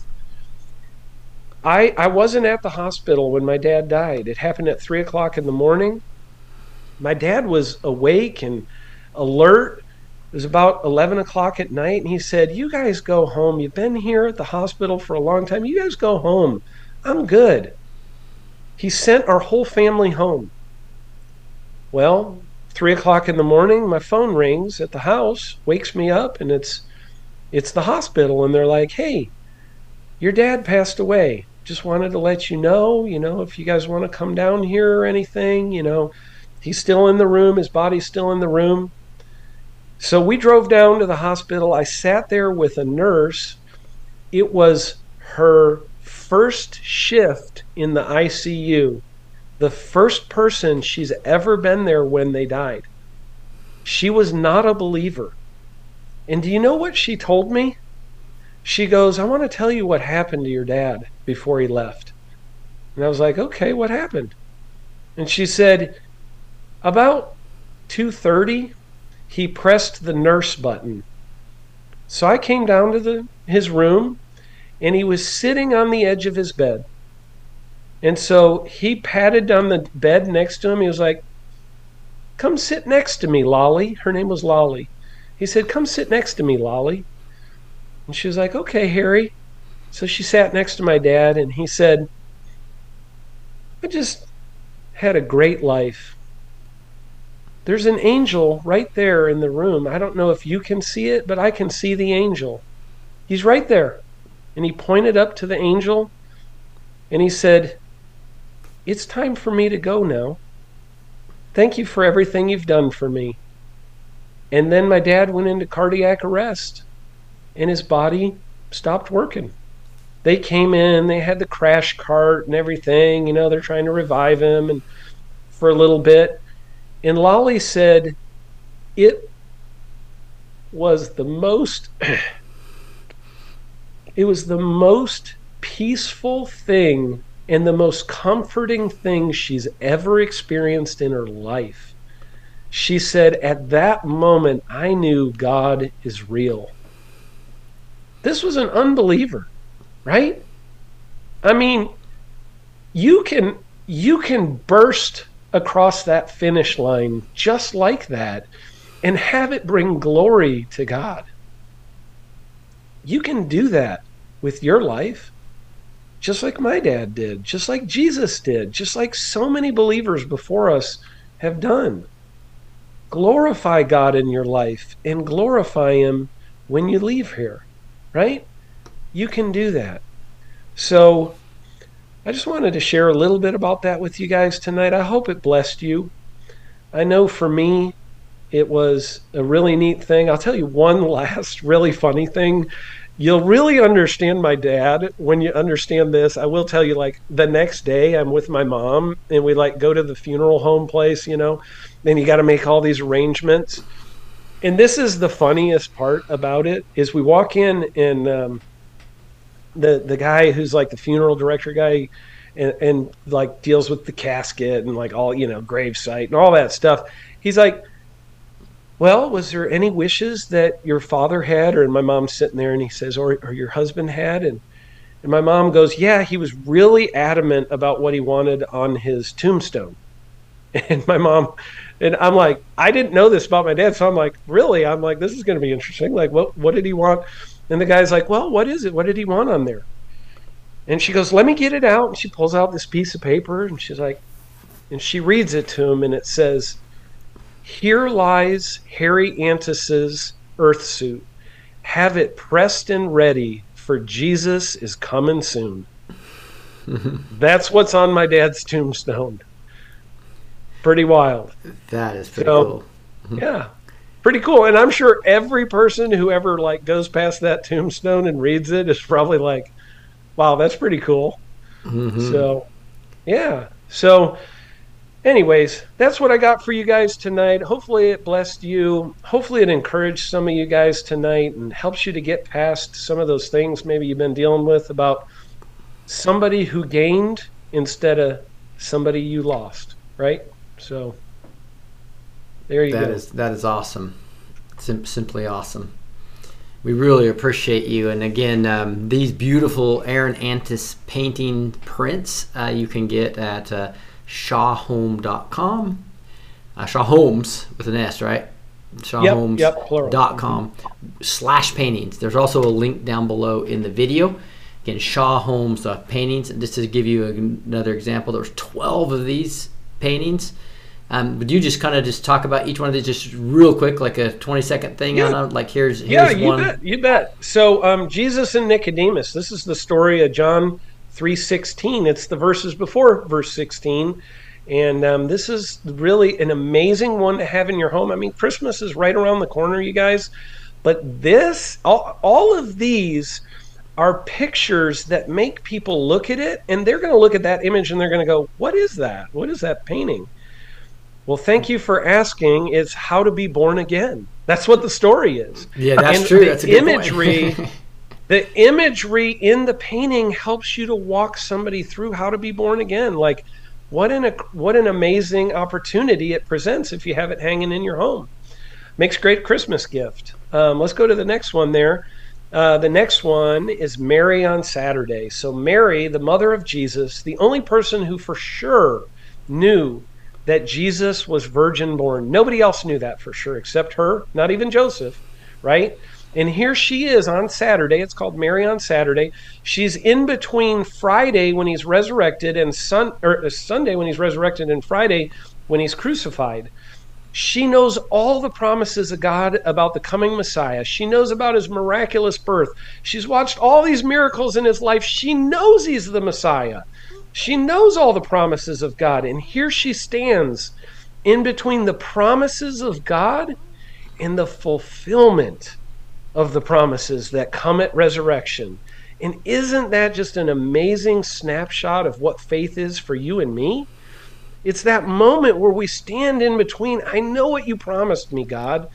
I I wasn't at the hospital when my dad died. It happened at three o'clock in the morning. My dad was awake and alert. It was about eleven o'clock at night, and he said, "You guys go home. You've been here at the hospital for a long time. You guys go home. I'm good." He sent our whole family home. Well, three o'clock in the morning, my phone rings at the house, wakes me up, and it's it's the hospital, and they're like, "Hey, your dad passed away. Just wanted to let you know, you know, if you guys want to come down here or anything, you know, he's still in the room, his body's still in the room." So we drove down to the hospital. I sat there with a nurse. It was her first shift in the ICU the first person she's ever been there when they died. She was not a believer. And do you know what she told me? She goes, I want to tell you what happened to your dad before he left. And I was like, okay, what happened? And she said, about 2:30, he pressed the nurse button. So I came down to the his room and he was sitting on the edge of his bed. And so he patted down the bed next to him. He was like, Come sit next to me, Lolly. Her name was Lolly. He said, Come sit next to me, Lolly. And she was like, Okay, Harry. So she sat next to my dad, and he said, I just had a great life. There's an angel right there in the room. I don't know if you can see it, but I can see the angel. He's right there. And he pointed up to the angel and he said, It's time for me to go now. Thank you for everything you've done for me. And then my dad went into cardiac arrest and his body stopped working. They came in, they had the crash cart and everything, you know, they're trying to revive him and for a little bit. And Lolly said it was the most it was the most peaceful thing and the most comforting thing she's ever experienced in her life. She said, At that moment, I knew God is real. This was an unbeliever, right? I mean, you can you can burst across that finish line just like that and have it bring glory to God. You can do that with your life just like my dad did, just like Jesus did, just like so many believers before us have done. Glorify God in your life and glorify Him when you leave here, right? You can do that. So, I just wanted to share a little bit about that with you guys tonight. I hope it blessed you. I know for me, it was a really neat thing. I'll tell you one last really funny thing you'll really understand my dad when you understand this. I will tell you, like the next day, I'm with my mom, and we like go to the funeral home place, you know, then you got to make all these arrangements. And this is the funniest part about it is we walk in and um, the the guy who's like the funeral director guy. And, and like deals with the casket and like all you know grave site and all that stuff he's like well, was there any wishes that your father had? Or and my mom's sitting there and he says, or, or your husband had? And, and my mom goes, yeah, he was really adamant about what he wanted on his tombstone. And my mom, and I'm like, I didn't know this about my dad. So I'm like, really? I'm like, this is going to be interesting. Like, what, what did he want? And the guy's like, well, what is it? What did he want on there? And she goes, let me get it out. And she pulls out this piece of paper and she's like, and she reads it to him and it says, here lies Harry Antis's earth suit. Have it pressed and ready, for Jesus is coming soon. That's what's on my dad's tombstone. Pretty wild. That is pretty So, cool. Yeah. Pretty cool. And I'm sure every person who ever like goes past that tombstone and reads it is probably like, wow, that's pretty cool. Mhm. So, yeah. So, anyways, that's what I got for you guys tonight. Hopefully, it blessed you. Hopefully, it encouraged some of you guys tonight and helps you to get past some of those things maybe you've been dealing with about somebody who gained instead of somebody you lost, right? So, there you That go. is that is awesome. Sim- simply awesome. We really appreciate you. And again, um, these beautiful Aaron Antis painting prints uh, you can get at uh, shawhome.com. Uh, Shaw Homes with an S, right? Yep, yep, shawhomes.com slash paintings. There's also a link down below in the video. Again, Shaw Homes uh, paintings. Just to give you another example, there's 12 of these paintings. Um, would you just kind of just talk about each one of these just real quick, like a 20 second thing? Yeah. On, like here's here's yeah, you one. bet. You bet. So um, Jesus and Nicodemus. This is the story of John three sixteen. It's the verses before verse sixteen, and um, this is really an amazing one to have in your home. I mean, Christmas is right around the corner, you guys. But this, all, all of these are pictures that make people look at it, and they're going to look at that image and they're going to go, "What is that? What is that painting?" Well, thank you for asking. It's how to be born again. That's what the story is. Yeah, that's And true. The That's a good point. imagery, the imagery in the painting helps you to walk somebody through how to be born again. Like, what an what an amazing opportunity it presents if you have it hanging in your home. Makes great Christmas gift. Um, let's go to the next one there. Uh, the next one is Mary on Saturday. So, Mary, the mother of Jesus, the only person who for sure knew that Jesus was virgin born. Nobody else knew that for sure except her, not even Joseph, right? And here she is on Saturday. It's called Mary on Saturday. She's in between Friday when he's resurrected and sun or uh, Sunday when he's resurrected and Friday when he's crucified. She knows all the promises of God about the coming Messiah. She knows about his miraculous birth. She's watched all these miracles in his life. She knows he's the Messiah. She knows all the promises of God. And here she stands in between the promises of God and the fulfillment of the promises that come at resurrection. And isn't that just an amazing snapshot of what faith is for you and me? It's that moment where we stand in between. I know what you promised me, God,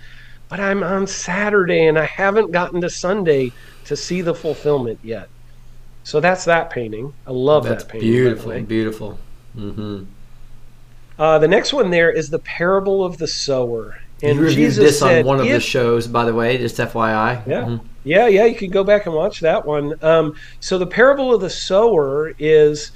but I'm on Saturday and I haven't gotten to Sunday to see the fulfillment yet. So that's that painting. I love That's that painting. beautiful, beautiful. hmm Uh, the next one there is the parable of the sower. And you reviewed Jesus this on said, one of the shows, by the way, just FYI. Yeah. Mhm. Yeah, yeah, you could go back and watch that one. Um, so the parable of the sower is,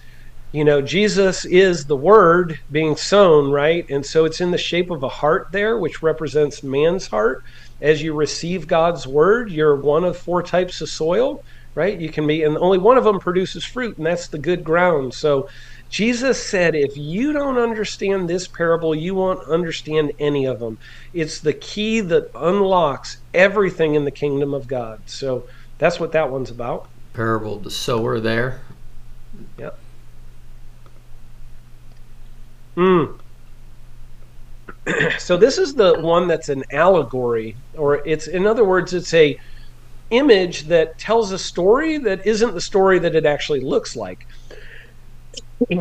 you know, Jesus is the word being sown, right? And so it's in the shape of a heart there, which represents man's heart. As you receive God's word, you're one of four types of soil, right? You can be, and only one of them produces fruit, and that's the good ground. So Jesus said, if you don't understand this parable, you won't understand any of them. It's the key that unlocks everything in the kingdom of God. So that's what that one's about. Parable of the sower there. Yep. Mm. so this is the one that's an allegory, or it's in other words, it's a image that tells a story that isn't the story that it actually looks like.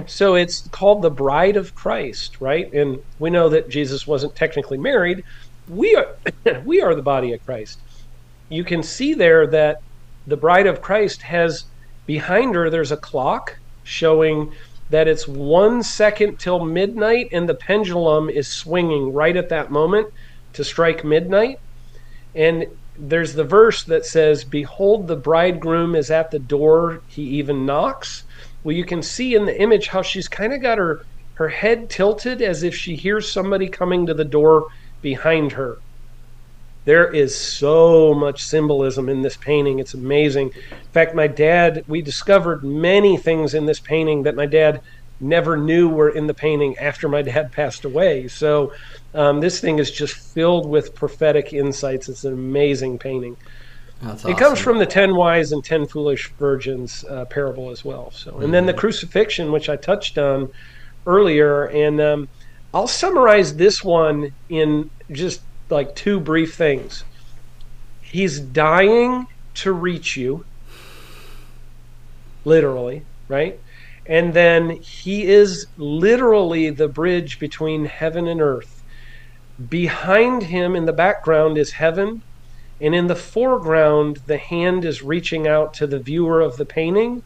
So it's called the Bride of Christ, right? And we know that Jesus wasn't technically married. We are we are the body of Christ. You can see there that the Bride of Christ has behind her there's a clock showing that it's one second till midnight and the pendulum is swinging right at that moment to strike midnight and there's the verse that says behold the bridegroom is at the door he even knocks well you can see in the image how she's kind of got her her head tilted as if she hears somebody coming to the door behind her there is so much symbolism in this painting. It's amazing. In fact, my dad, we discovered many things in this painting that my dad never knew were in the painting after my dad passed away. So um, this thing is just filled with prophetic insights. It's an amazing painting. That's It comes from the ten wise and ten foolish virgins uh, parable as well. So, and then the crucifixion, which I touched on earlier, and um, I'll summarize this one in just like two brief things. He's dying to reach you, literally, right? And then he is literally the bridge between heaven and earth. Behind him in the background is heaven, and in the foreground, the hand is reaching out to the viewer of the painting,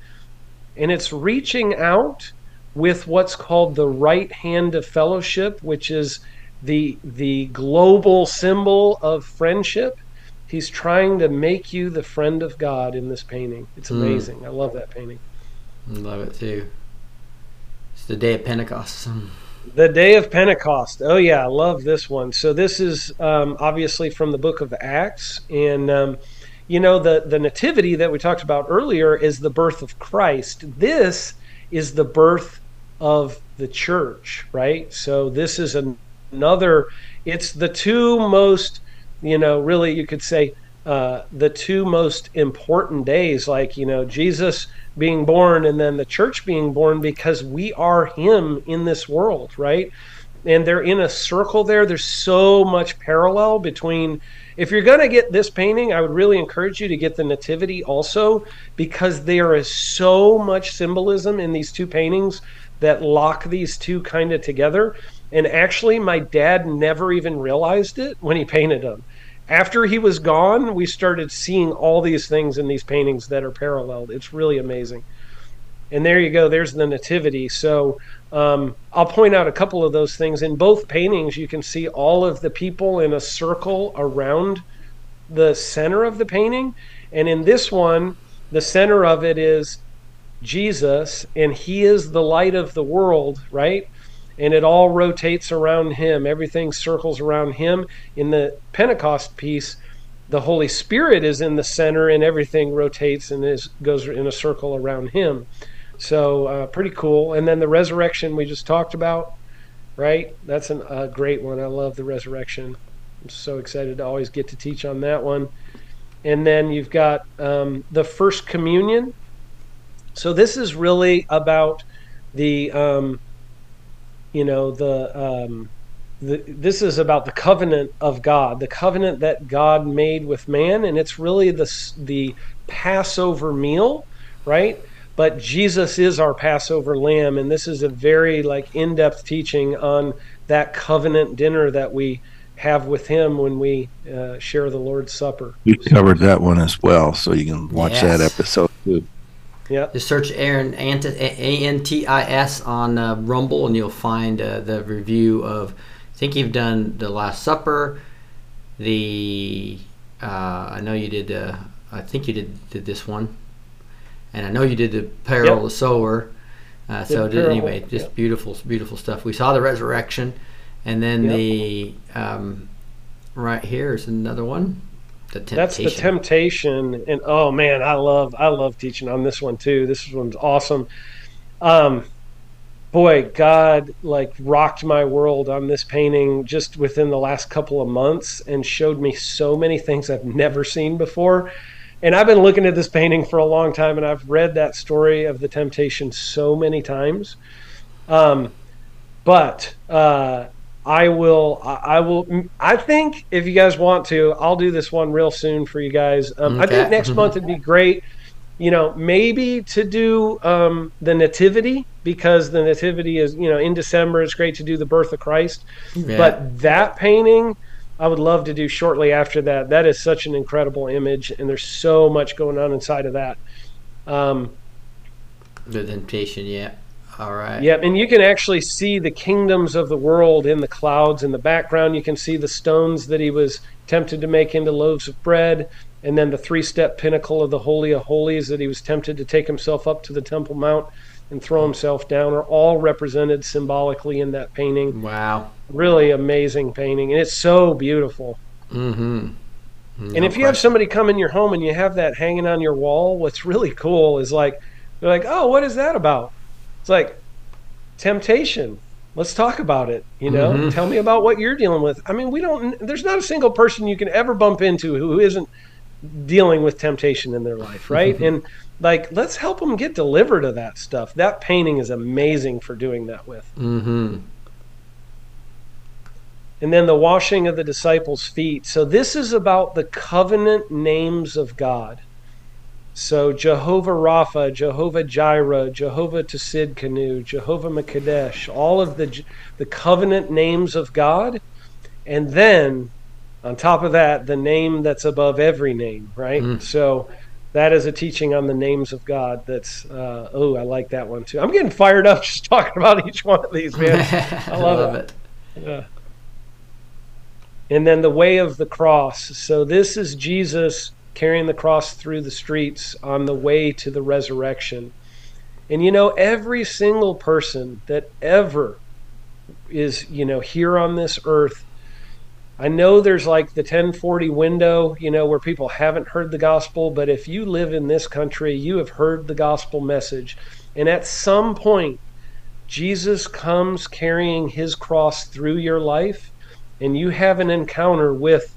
and it's reaching out with what's called the right hand of fellowship, which is the the global symbol of friendship. he's trying to make you the friend of God in this painting. It's Mm. amazing. I love that painting. I love it too. It's the day of Pentecost. The day of Pentecost. Oh yeah, I love this one. So this is um, obviously from the book of Acts, and um, you know the the nativity that we talked about earlier is the birth of Christ. This is the birth of the church, right? So this is an, another. It's the two most, you know, really you could say uh, the two most important days, like you know Jesus being born and then the church being born, because we are Him in this world, right? And they're in a circle there. There's so much parallel between. If you're going to get this painting, I would really encourage you to get the Nativity also, because there is so much symbolism in these two paintings that lock these two kind of together. And actually, my dad never even realized it when he painted them. After he was gone, we started seeing all these things in these paintings that are paralleled. It's really amazing. And there you go. There's the nativity. So um, I'll point out a couple of those things. In both paintings, you can see all of the people in a circle around the center of the painting. And in this one, the center of it is Jesus, and he is the light of the world, right? And it all rotates around him. Everything circles around him. In the Pentecost piece, the Holy Spirit is in the center, and everything rotates and is goes in a circle around him. So uh, pretty cool. And then the resurrection we just talked about, right? That's a great one. I love the resurrection. I'm so excited to always get to teach on that one. And then you've got um, the first communion. So this is really about the, um, you know, the, um, the this is about the covenant of God, the covenant that God made with man, and it's really the the Passover meal, right? But Jesus is our Passover lamb, and this is a very like in-depth teaching on that covenant dinner that we have with Him when we uh, share the Lord's Supper. We covered that one as well, so you can watch that episode too. Yeah. Just search Aaron Ant- A N T I S on uh, Rumble, and you'll find uh, the review of. I think you've done the Last Supper. The uh, I know you did. Uh, I think you did did this one, and I know you did the Parable Yep. of the Sower. Uh, so Did anyway, just yep. beautiful, beautiful stuff. We saw the resurrection, and then Yep. the um, right here is another one. The temptation. That's the temptation, and oh man, I love I love teaching on this one too. This one's awesome. Um, boy, God like rocked my world on this painting just within the last couple of months, and showed me so many things I've never seen before. And I've been looking at this painting for a long time, and I've read that story of the temptation so many times. Um, but uh, I will. I will. I think if you guys want to, I'll do this one real soon for you guys. Um, I think next month it'd be great. You know, maybe to do um, the nativity because the nativity is you know in December. It's great to do the birth of Christ. Yeah. But that painting, I would love to do shortly after that. That is such an incredible image, and there's so much going on inside of that. Um, the temptation. Yeah. All right. Yep, and you can actually see the kingdoms of the world in the clouds in the background. You can see the stones that he was tempted to make into loaves of bread, and then the three step pinnacle of the Holy of Holies that he was tempted to take himself up to the Temple Mount and throw himself down are all represented symbolically in that painting. Wow. Really amazing painting, and it's so beautiful. Mm-hmm. And if you have somebody come in your home and you have that hanging on your wall, what's really cool is like they're like, "Oh, what is that about?" It's like temptation. Let's talk about it. You know, Mhm. tell me about what you're dealing with. I mean, we don't. There's not a single person you can ever bump into who isn't dealing with temptation in their life, right? and like, let's help them get delivered of that stuff. That painting is amazing for doing that with. Mm-hmm. And then the washing of the disciples' feet. So this is about the covenant names of God. So Jehovah Rapha, Jehovah Jireh, Jehovah Tsidkenu, Jehovah Makadesh, all of the the covenant names of God, and then on top of that, the name that's above every name, right? So that is a teaching on the names of God. That's uh, oh, I like that one too. I'm getting fired up just talking about each one of these, man. I love, Love it. Yeah. and then the way of the cross. So this is Jesus carrying the cross through the streets on the way to the resurrection. And you know, every single person that ever is, you know, here on this earth, I know there's like the 1040 window, you know, where people haven't heard the gospel, but if you live in this country, you have heard the gospel message. And at some point, Jesus comes carrying his cross through your life, and you have an encounter with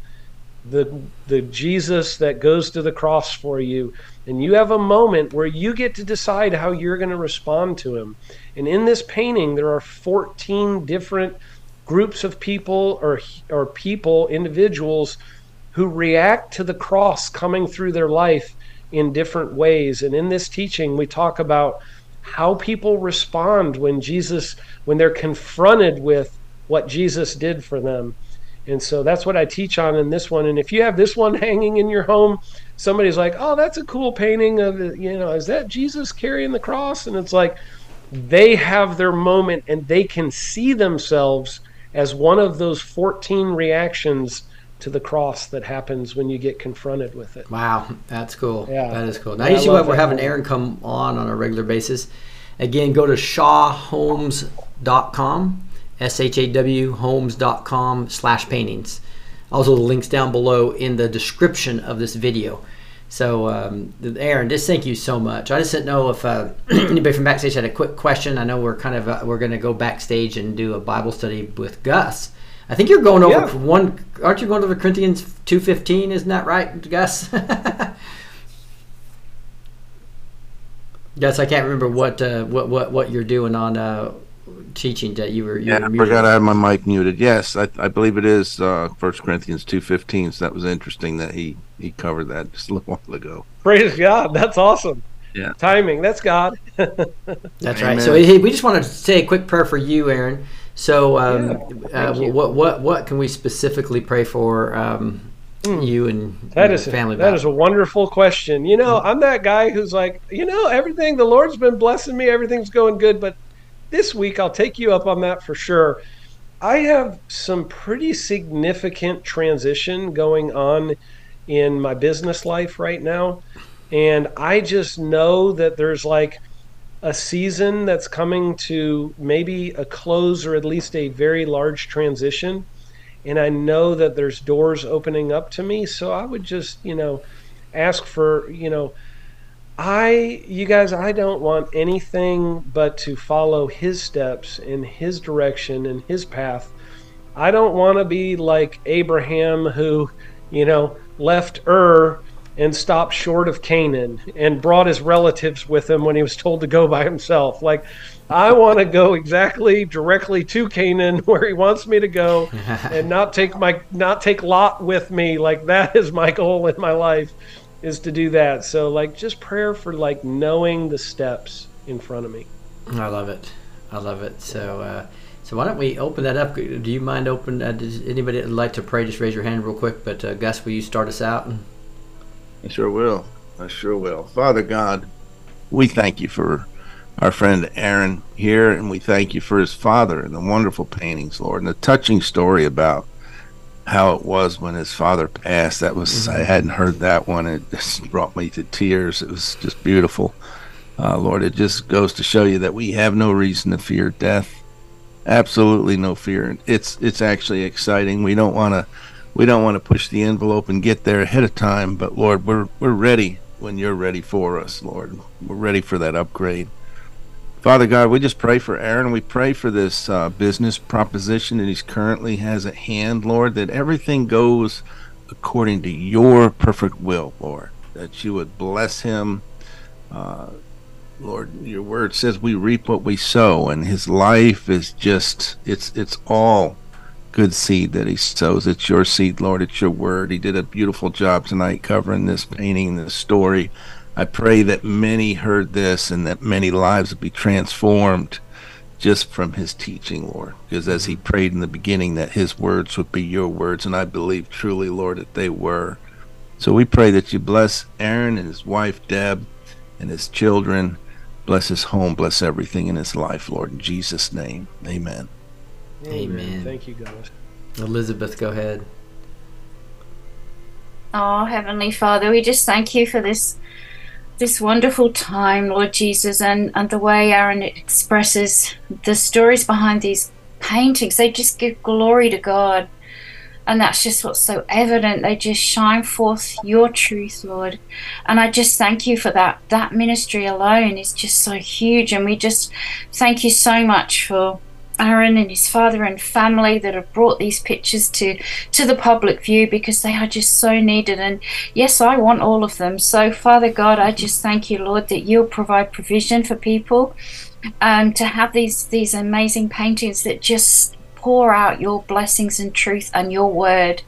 the the Jesus that goes to the cross for you. And you have a moment where you get to decide how you're going to respond to him. And in this painting there are 14 different groups of people or or people individuals who react to the cross coming through their life in different ways. And in this teaching we talk about how people respond when Jesus when they're confronted with what Jesus did for them and so that's what I teach on in this one. And if you have this one hanging in your home, somebody's like, "Oh, that's a cool painting of. You know, is that Jesus carrying the cross?" And it's like they have their moment and they can see themselves as one of those 14 reactions to the cross that happens when you get confronted with it. Wow, that's cool. Yeah. That is cool. Now you see why we're having. Aaron come on on a regular basis. Again, go to shawhomes.com, S-H-A-W homes.com slash paintings. Also the links down below in the description of this video. So, um, Aaron, just thank you so much. I just didn't know if uh, anybody from backstage had a quick question. I know we're kind of uh, we're going to go backstage and do a Bible study with Gus. I think you're going over Yeah. one. Aren't you going over Corinthians two fifteen? Isn't that right, Gus? Gus, I can't remember what uh, what what what you're doing on uh, teaching that you were. You Yeah, were I forgot I had my mic muted. Yes, I, I believe it is uh, First Corinthians two fifteen. So that was interesting that he he covered that just a little while ago. Praise God. That's awesome. Yeah. Timing. That's God. That's right. So hey, we just wanted to say a quick prayer for you, Aaron. So, um, uh, you. what what what can we specifically pray for um, you and Hmm. That your is family? that about? is a wonderful question. You know, I'm that guy who's like, you know, everything the Lord's been blessing me, everything's going good, but this week I'll take you up on that for sure. I have some pretty significant transition going on in my business life right now, and I just know that there's like a season that's coming to maybe a close or at least a very large transition and I know that there's doors opening up to me. So I would just, you know, ask for, you know, I, you guys, I don't want anything but to follow his steps in his direction and his path. I don't want to be like Abraham who, you know, left Ur and stopped short of Canaan and brought his relatives with him when he was told to go by himself. Like, I want to go exactly directly to Canaan where he wants me to go and not take my not take Lot with me. Like that is my goal in my life is to do that. So like just prayer for like knowing the steps in front of me. I love it. I love it. So, uh, so why don't we open that up? Do you mind open? Uh, does anybody like to pray? Just raise your hand real quick. But uh, Gus, will you start us out? I sure will. I sure will. Father God, we thank you for our friend Aaron here, and we thank you for his father and the wonderful paintings, Lord, and the touching story about how it was when his father passed. That was I hadn't heard that one. It just brought me to tears. It was just beautiful, uh, Lord. It just goes to show you that we have no reason to fear death. Absolutely no fear. It's it's actually exciting. We don't want to we don't want to push the envelope and get there ahead of time, but Lord, we're we're ready when you're ready for us, Lord. We're ready for that upgrade. Father God, we just pray for Aaron. We pray for this uh, business proposition that he's currently has at hand, Lord, that everything goes according to your perfect will, Lord. That you would bless him. Uh, Lord, your word says we reap what we sow, and his life is just it's it's all good seed that he sows. It's your seed, Lord. It's your word. He did a beautiful job tonight covering this painting, this story. I pray that many heard this and that many lives will be transformed just from his teaching, Lord. Because as he prayed in the beginning, that his words would be your words, and I believe truly, Lord, that they were. So we pray that you bless Aaron and his wife, Deb, and his children. Bless his home. Bless everything in his life, Lord. In Jesus' name, amen. Amen. Thank you, God. Elizabeth, go ahead. Oh, Heavenly Father, we just thank you for this this wonderful time, Lord Jesus, and, and the way Aaron expresses the stories behind these paintings. They just give glory to God. And that's just what's so evident. They just shine forth your truth, Lord. And I just thank you for that. That ministry alone is just so huge. And we just thank you so much for Aaron and his father and family that have brought these pictures to to the public view because they are just so needed. And yes I want all of them. So Father God I just thank you Lord that you'll provide provision for people um, to have these these amazing paintings that just pour out your blessings and truth and your word.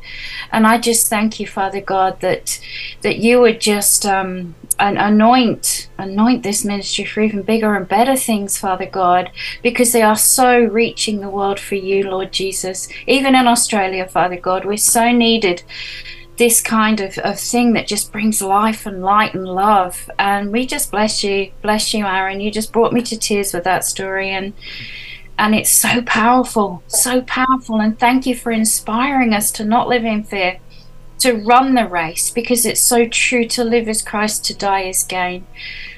And I just thank you Father God that that you would just um, and anoint anoint this ministry for even bigger and better things father god because they are so reaching the world for you lord jesus. Even in australia father god we're so needed this kind of, of thing that just brings life and light and love. And we just bless you bless you aaron. You just brought me to tears with that story. And and it's so powerful so powerful and thank you for inspiring us to not live in fear to run the race because it's so true to live as Christ, to die as gain.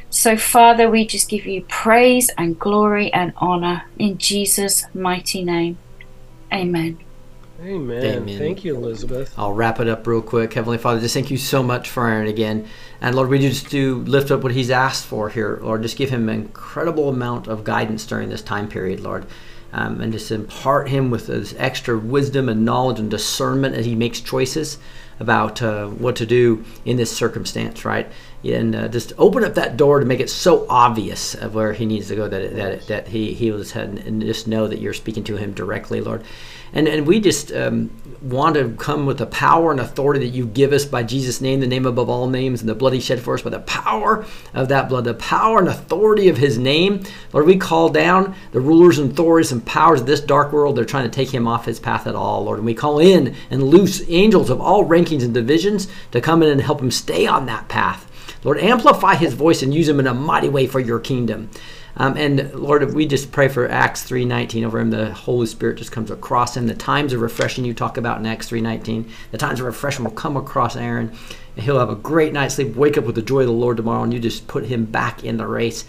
So, Father, we just give you praise and glory and honor in Jesus' mighty name. Amen. Amen. Amen. Thank you, Elizabeth. I'll wrap it up real quick. Heavenly Father, just thank you so much for Aaron again. And Lord, we just do lift up what he's asked for here. Lord, just give him an incredible amount of guidance during this time period, Lord. Um, and just impart him with this extra wisdom and knowledge and discernment as he makes choices about uh, what to do in this circumstance, right? And uh, just open up that door to make it so obvious of where he needs to go that that that he he was and just know that you're speaking to him directly, Lord. And and we just um, want to come with the power and authority that you give us by Jesus' name, the name above all names, and the blood he shed for us, by the power of that blood, the power and authority of his name. Lord, we call down the rulers and authorities and powers of this dark world. They're trying to take him off his path at all, Lord. And we call in and loose angels of all rankings and divisions to come in and help him stay on that path. Lord, amplify his voice and use him in a mighty way for your kingdom. Um, and Lord, we just pray for Acts 3.19 over him. The Holy Spirit just comes across him. The times of refreshing you talk about in Acts 3.19, the times of refreshing will come across Aaron. And he'll have a great night's sleep, wake up with the joy of the Lord tomorrow, and you just put him back in the race.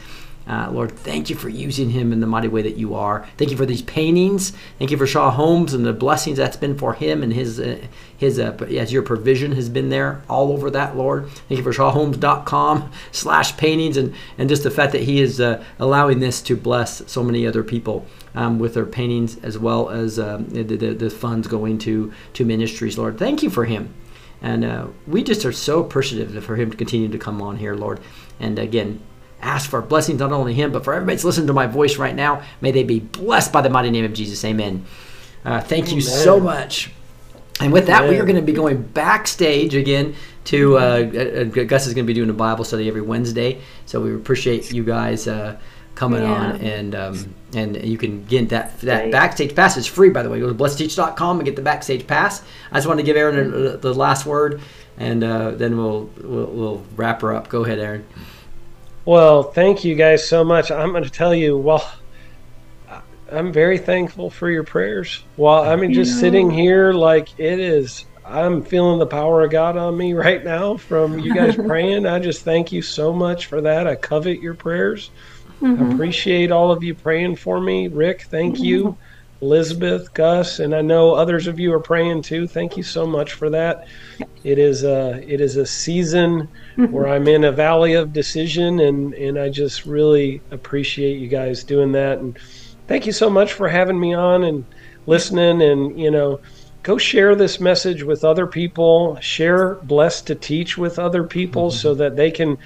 Uh, Lord, thank you for using him in the mighty way that you are. Thank you for these paintings. Thank you for Shaw Holmes and the blessings that's been for him and his uh, his uh, as your provision has been there all over that, Lord. Thank you for ShawHolmes.com slash paintings and and just the fact that he is uh, allowing this to bless so many other people. Um, with their paintings as well as um, the, the, the funds going to to ministries, Lord. Thank you for him. And uh, we just are so appreciative for him to continue to come on here, Lord. And again, ask for blessings not only him, but for everybody that's listening to my voice right now. May they be blessed by the mighty name of Jesus. Amen. Uh, thank you so much. And with that, we are going to be going backstage again to uh, Gus is going to be doing a Bible study every Wednesday. So we appreciate you guys uh, coming Yeah. on, and um, and you can get that that Right. backstage pass is free by the way. Go to blessed2teach.com and get the backstage pass. I just wanted to give Aaron the, the last word, and uh, then we'll, we'll we'll wrap her up. Go ahead, Aaron. Well, thank you guys so much. I'm going to tell you, well, I'm very thankful for your prayers. Well, I mean, just sitting here, like it is, I'm feeling the power of God on me right now from you guys praying. I just thank you so much for that. I covet your prayers. I Mhm. appreciate all of you praying for me. Rick, thank you. Elizabeth, Gus, and I know others of you are praying too. Thank you so much for that. It is a it is a season where I'm in a valley of decision, and and I just really appreciate you guys doing that. And thank you so much for having me on and listening. And you know, go share this message with other people. Share blessed to teach with other people so mm-hmm. that they can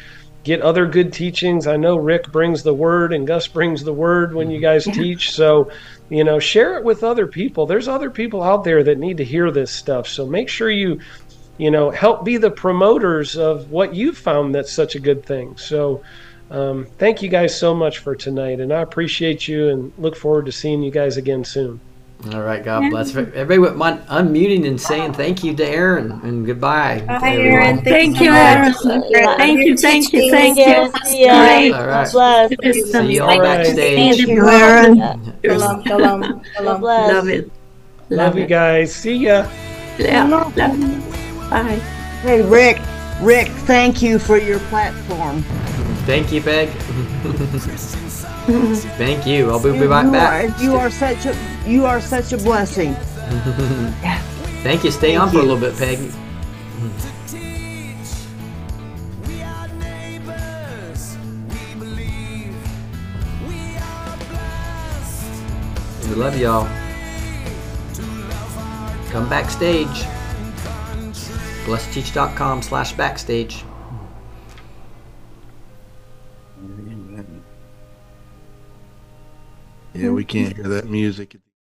get other good teachings. I know Rick brings the word and Gus brings the word when you mm-hmm. guys teach. So, you know, share it with other people. There's other people out there that need to hear this stuff. So make sure you, you know, help be the promoters of what you've found that's such a good thing. So, um, thank you guys so much for tonight, and I appreciate you and look forward to seeing you guys again soon. All right, God bless. Everybody would mind unmuting and saying thank you to Aaron and goodbye. to Bye. Aaron. Thank so you. Aaron. Thank you, thank you, teachings. thank you. Yes, That's yeah. great. All right. Bless. See you all Thank backstage. Thank you, Aaron. Shalom, shalom, shalom. Love it. Love, you guys. See ya. Yeah. Love. Bye. Hey, Rick. Rick, thank you for your platform. Thank you, Peg. Thank you. I'll be, be right back. You are such a you are such a blessing. Thank you. Stay Thank on for a little bit, Peggy. We love y'all. Come backstage. Blessed2Teach.com slash backstage. Yeah, we can't hear that music.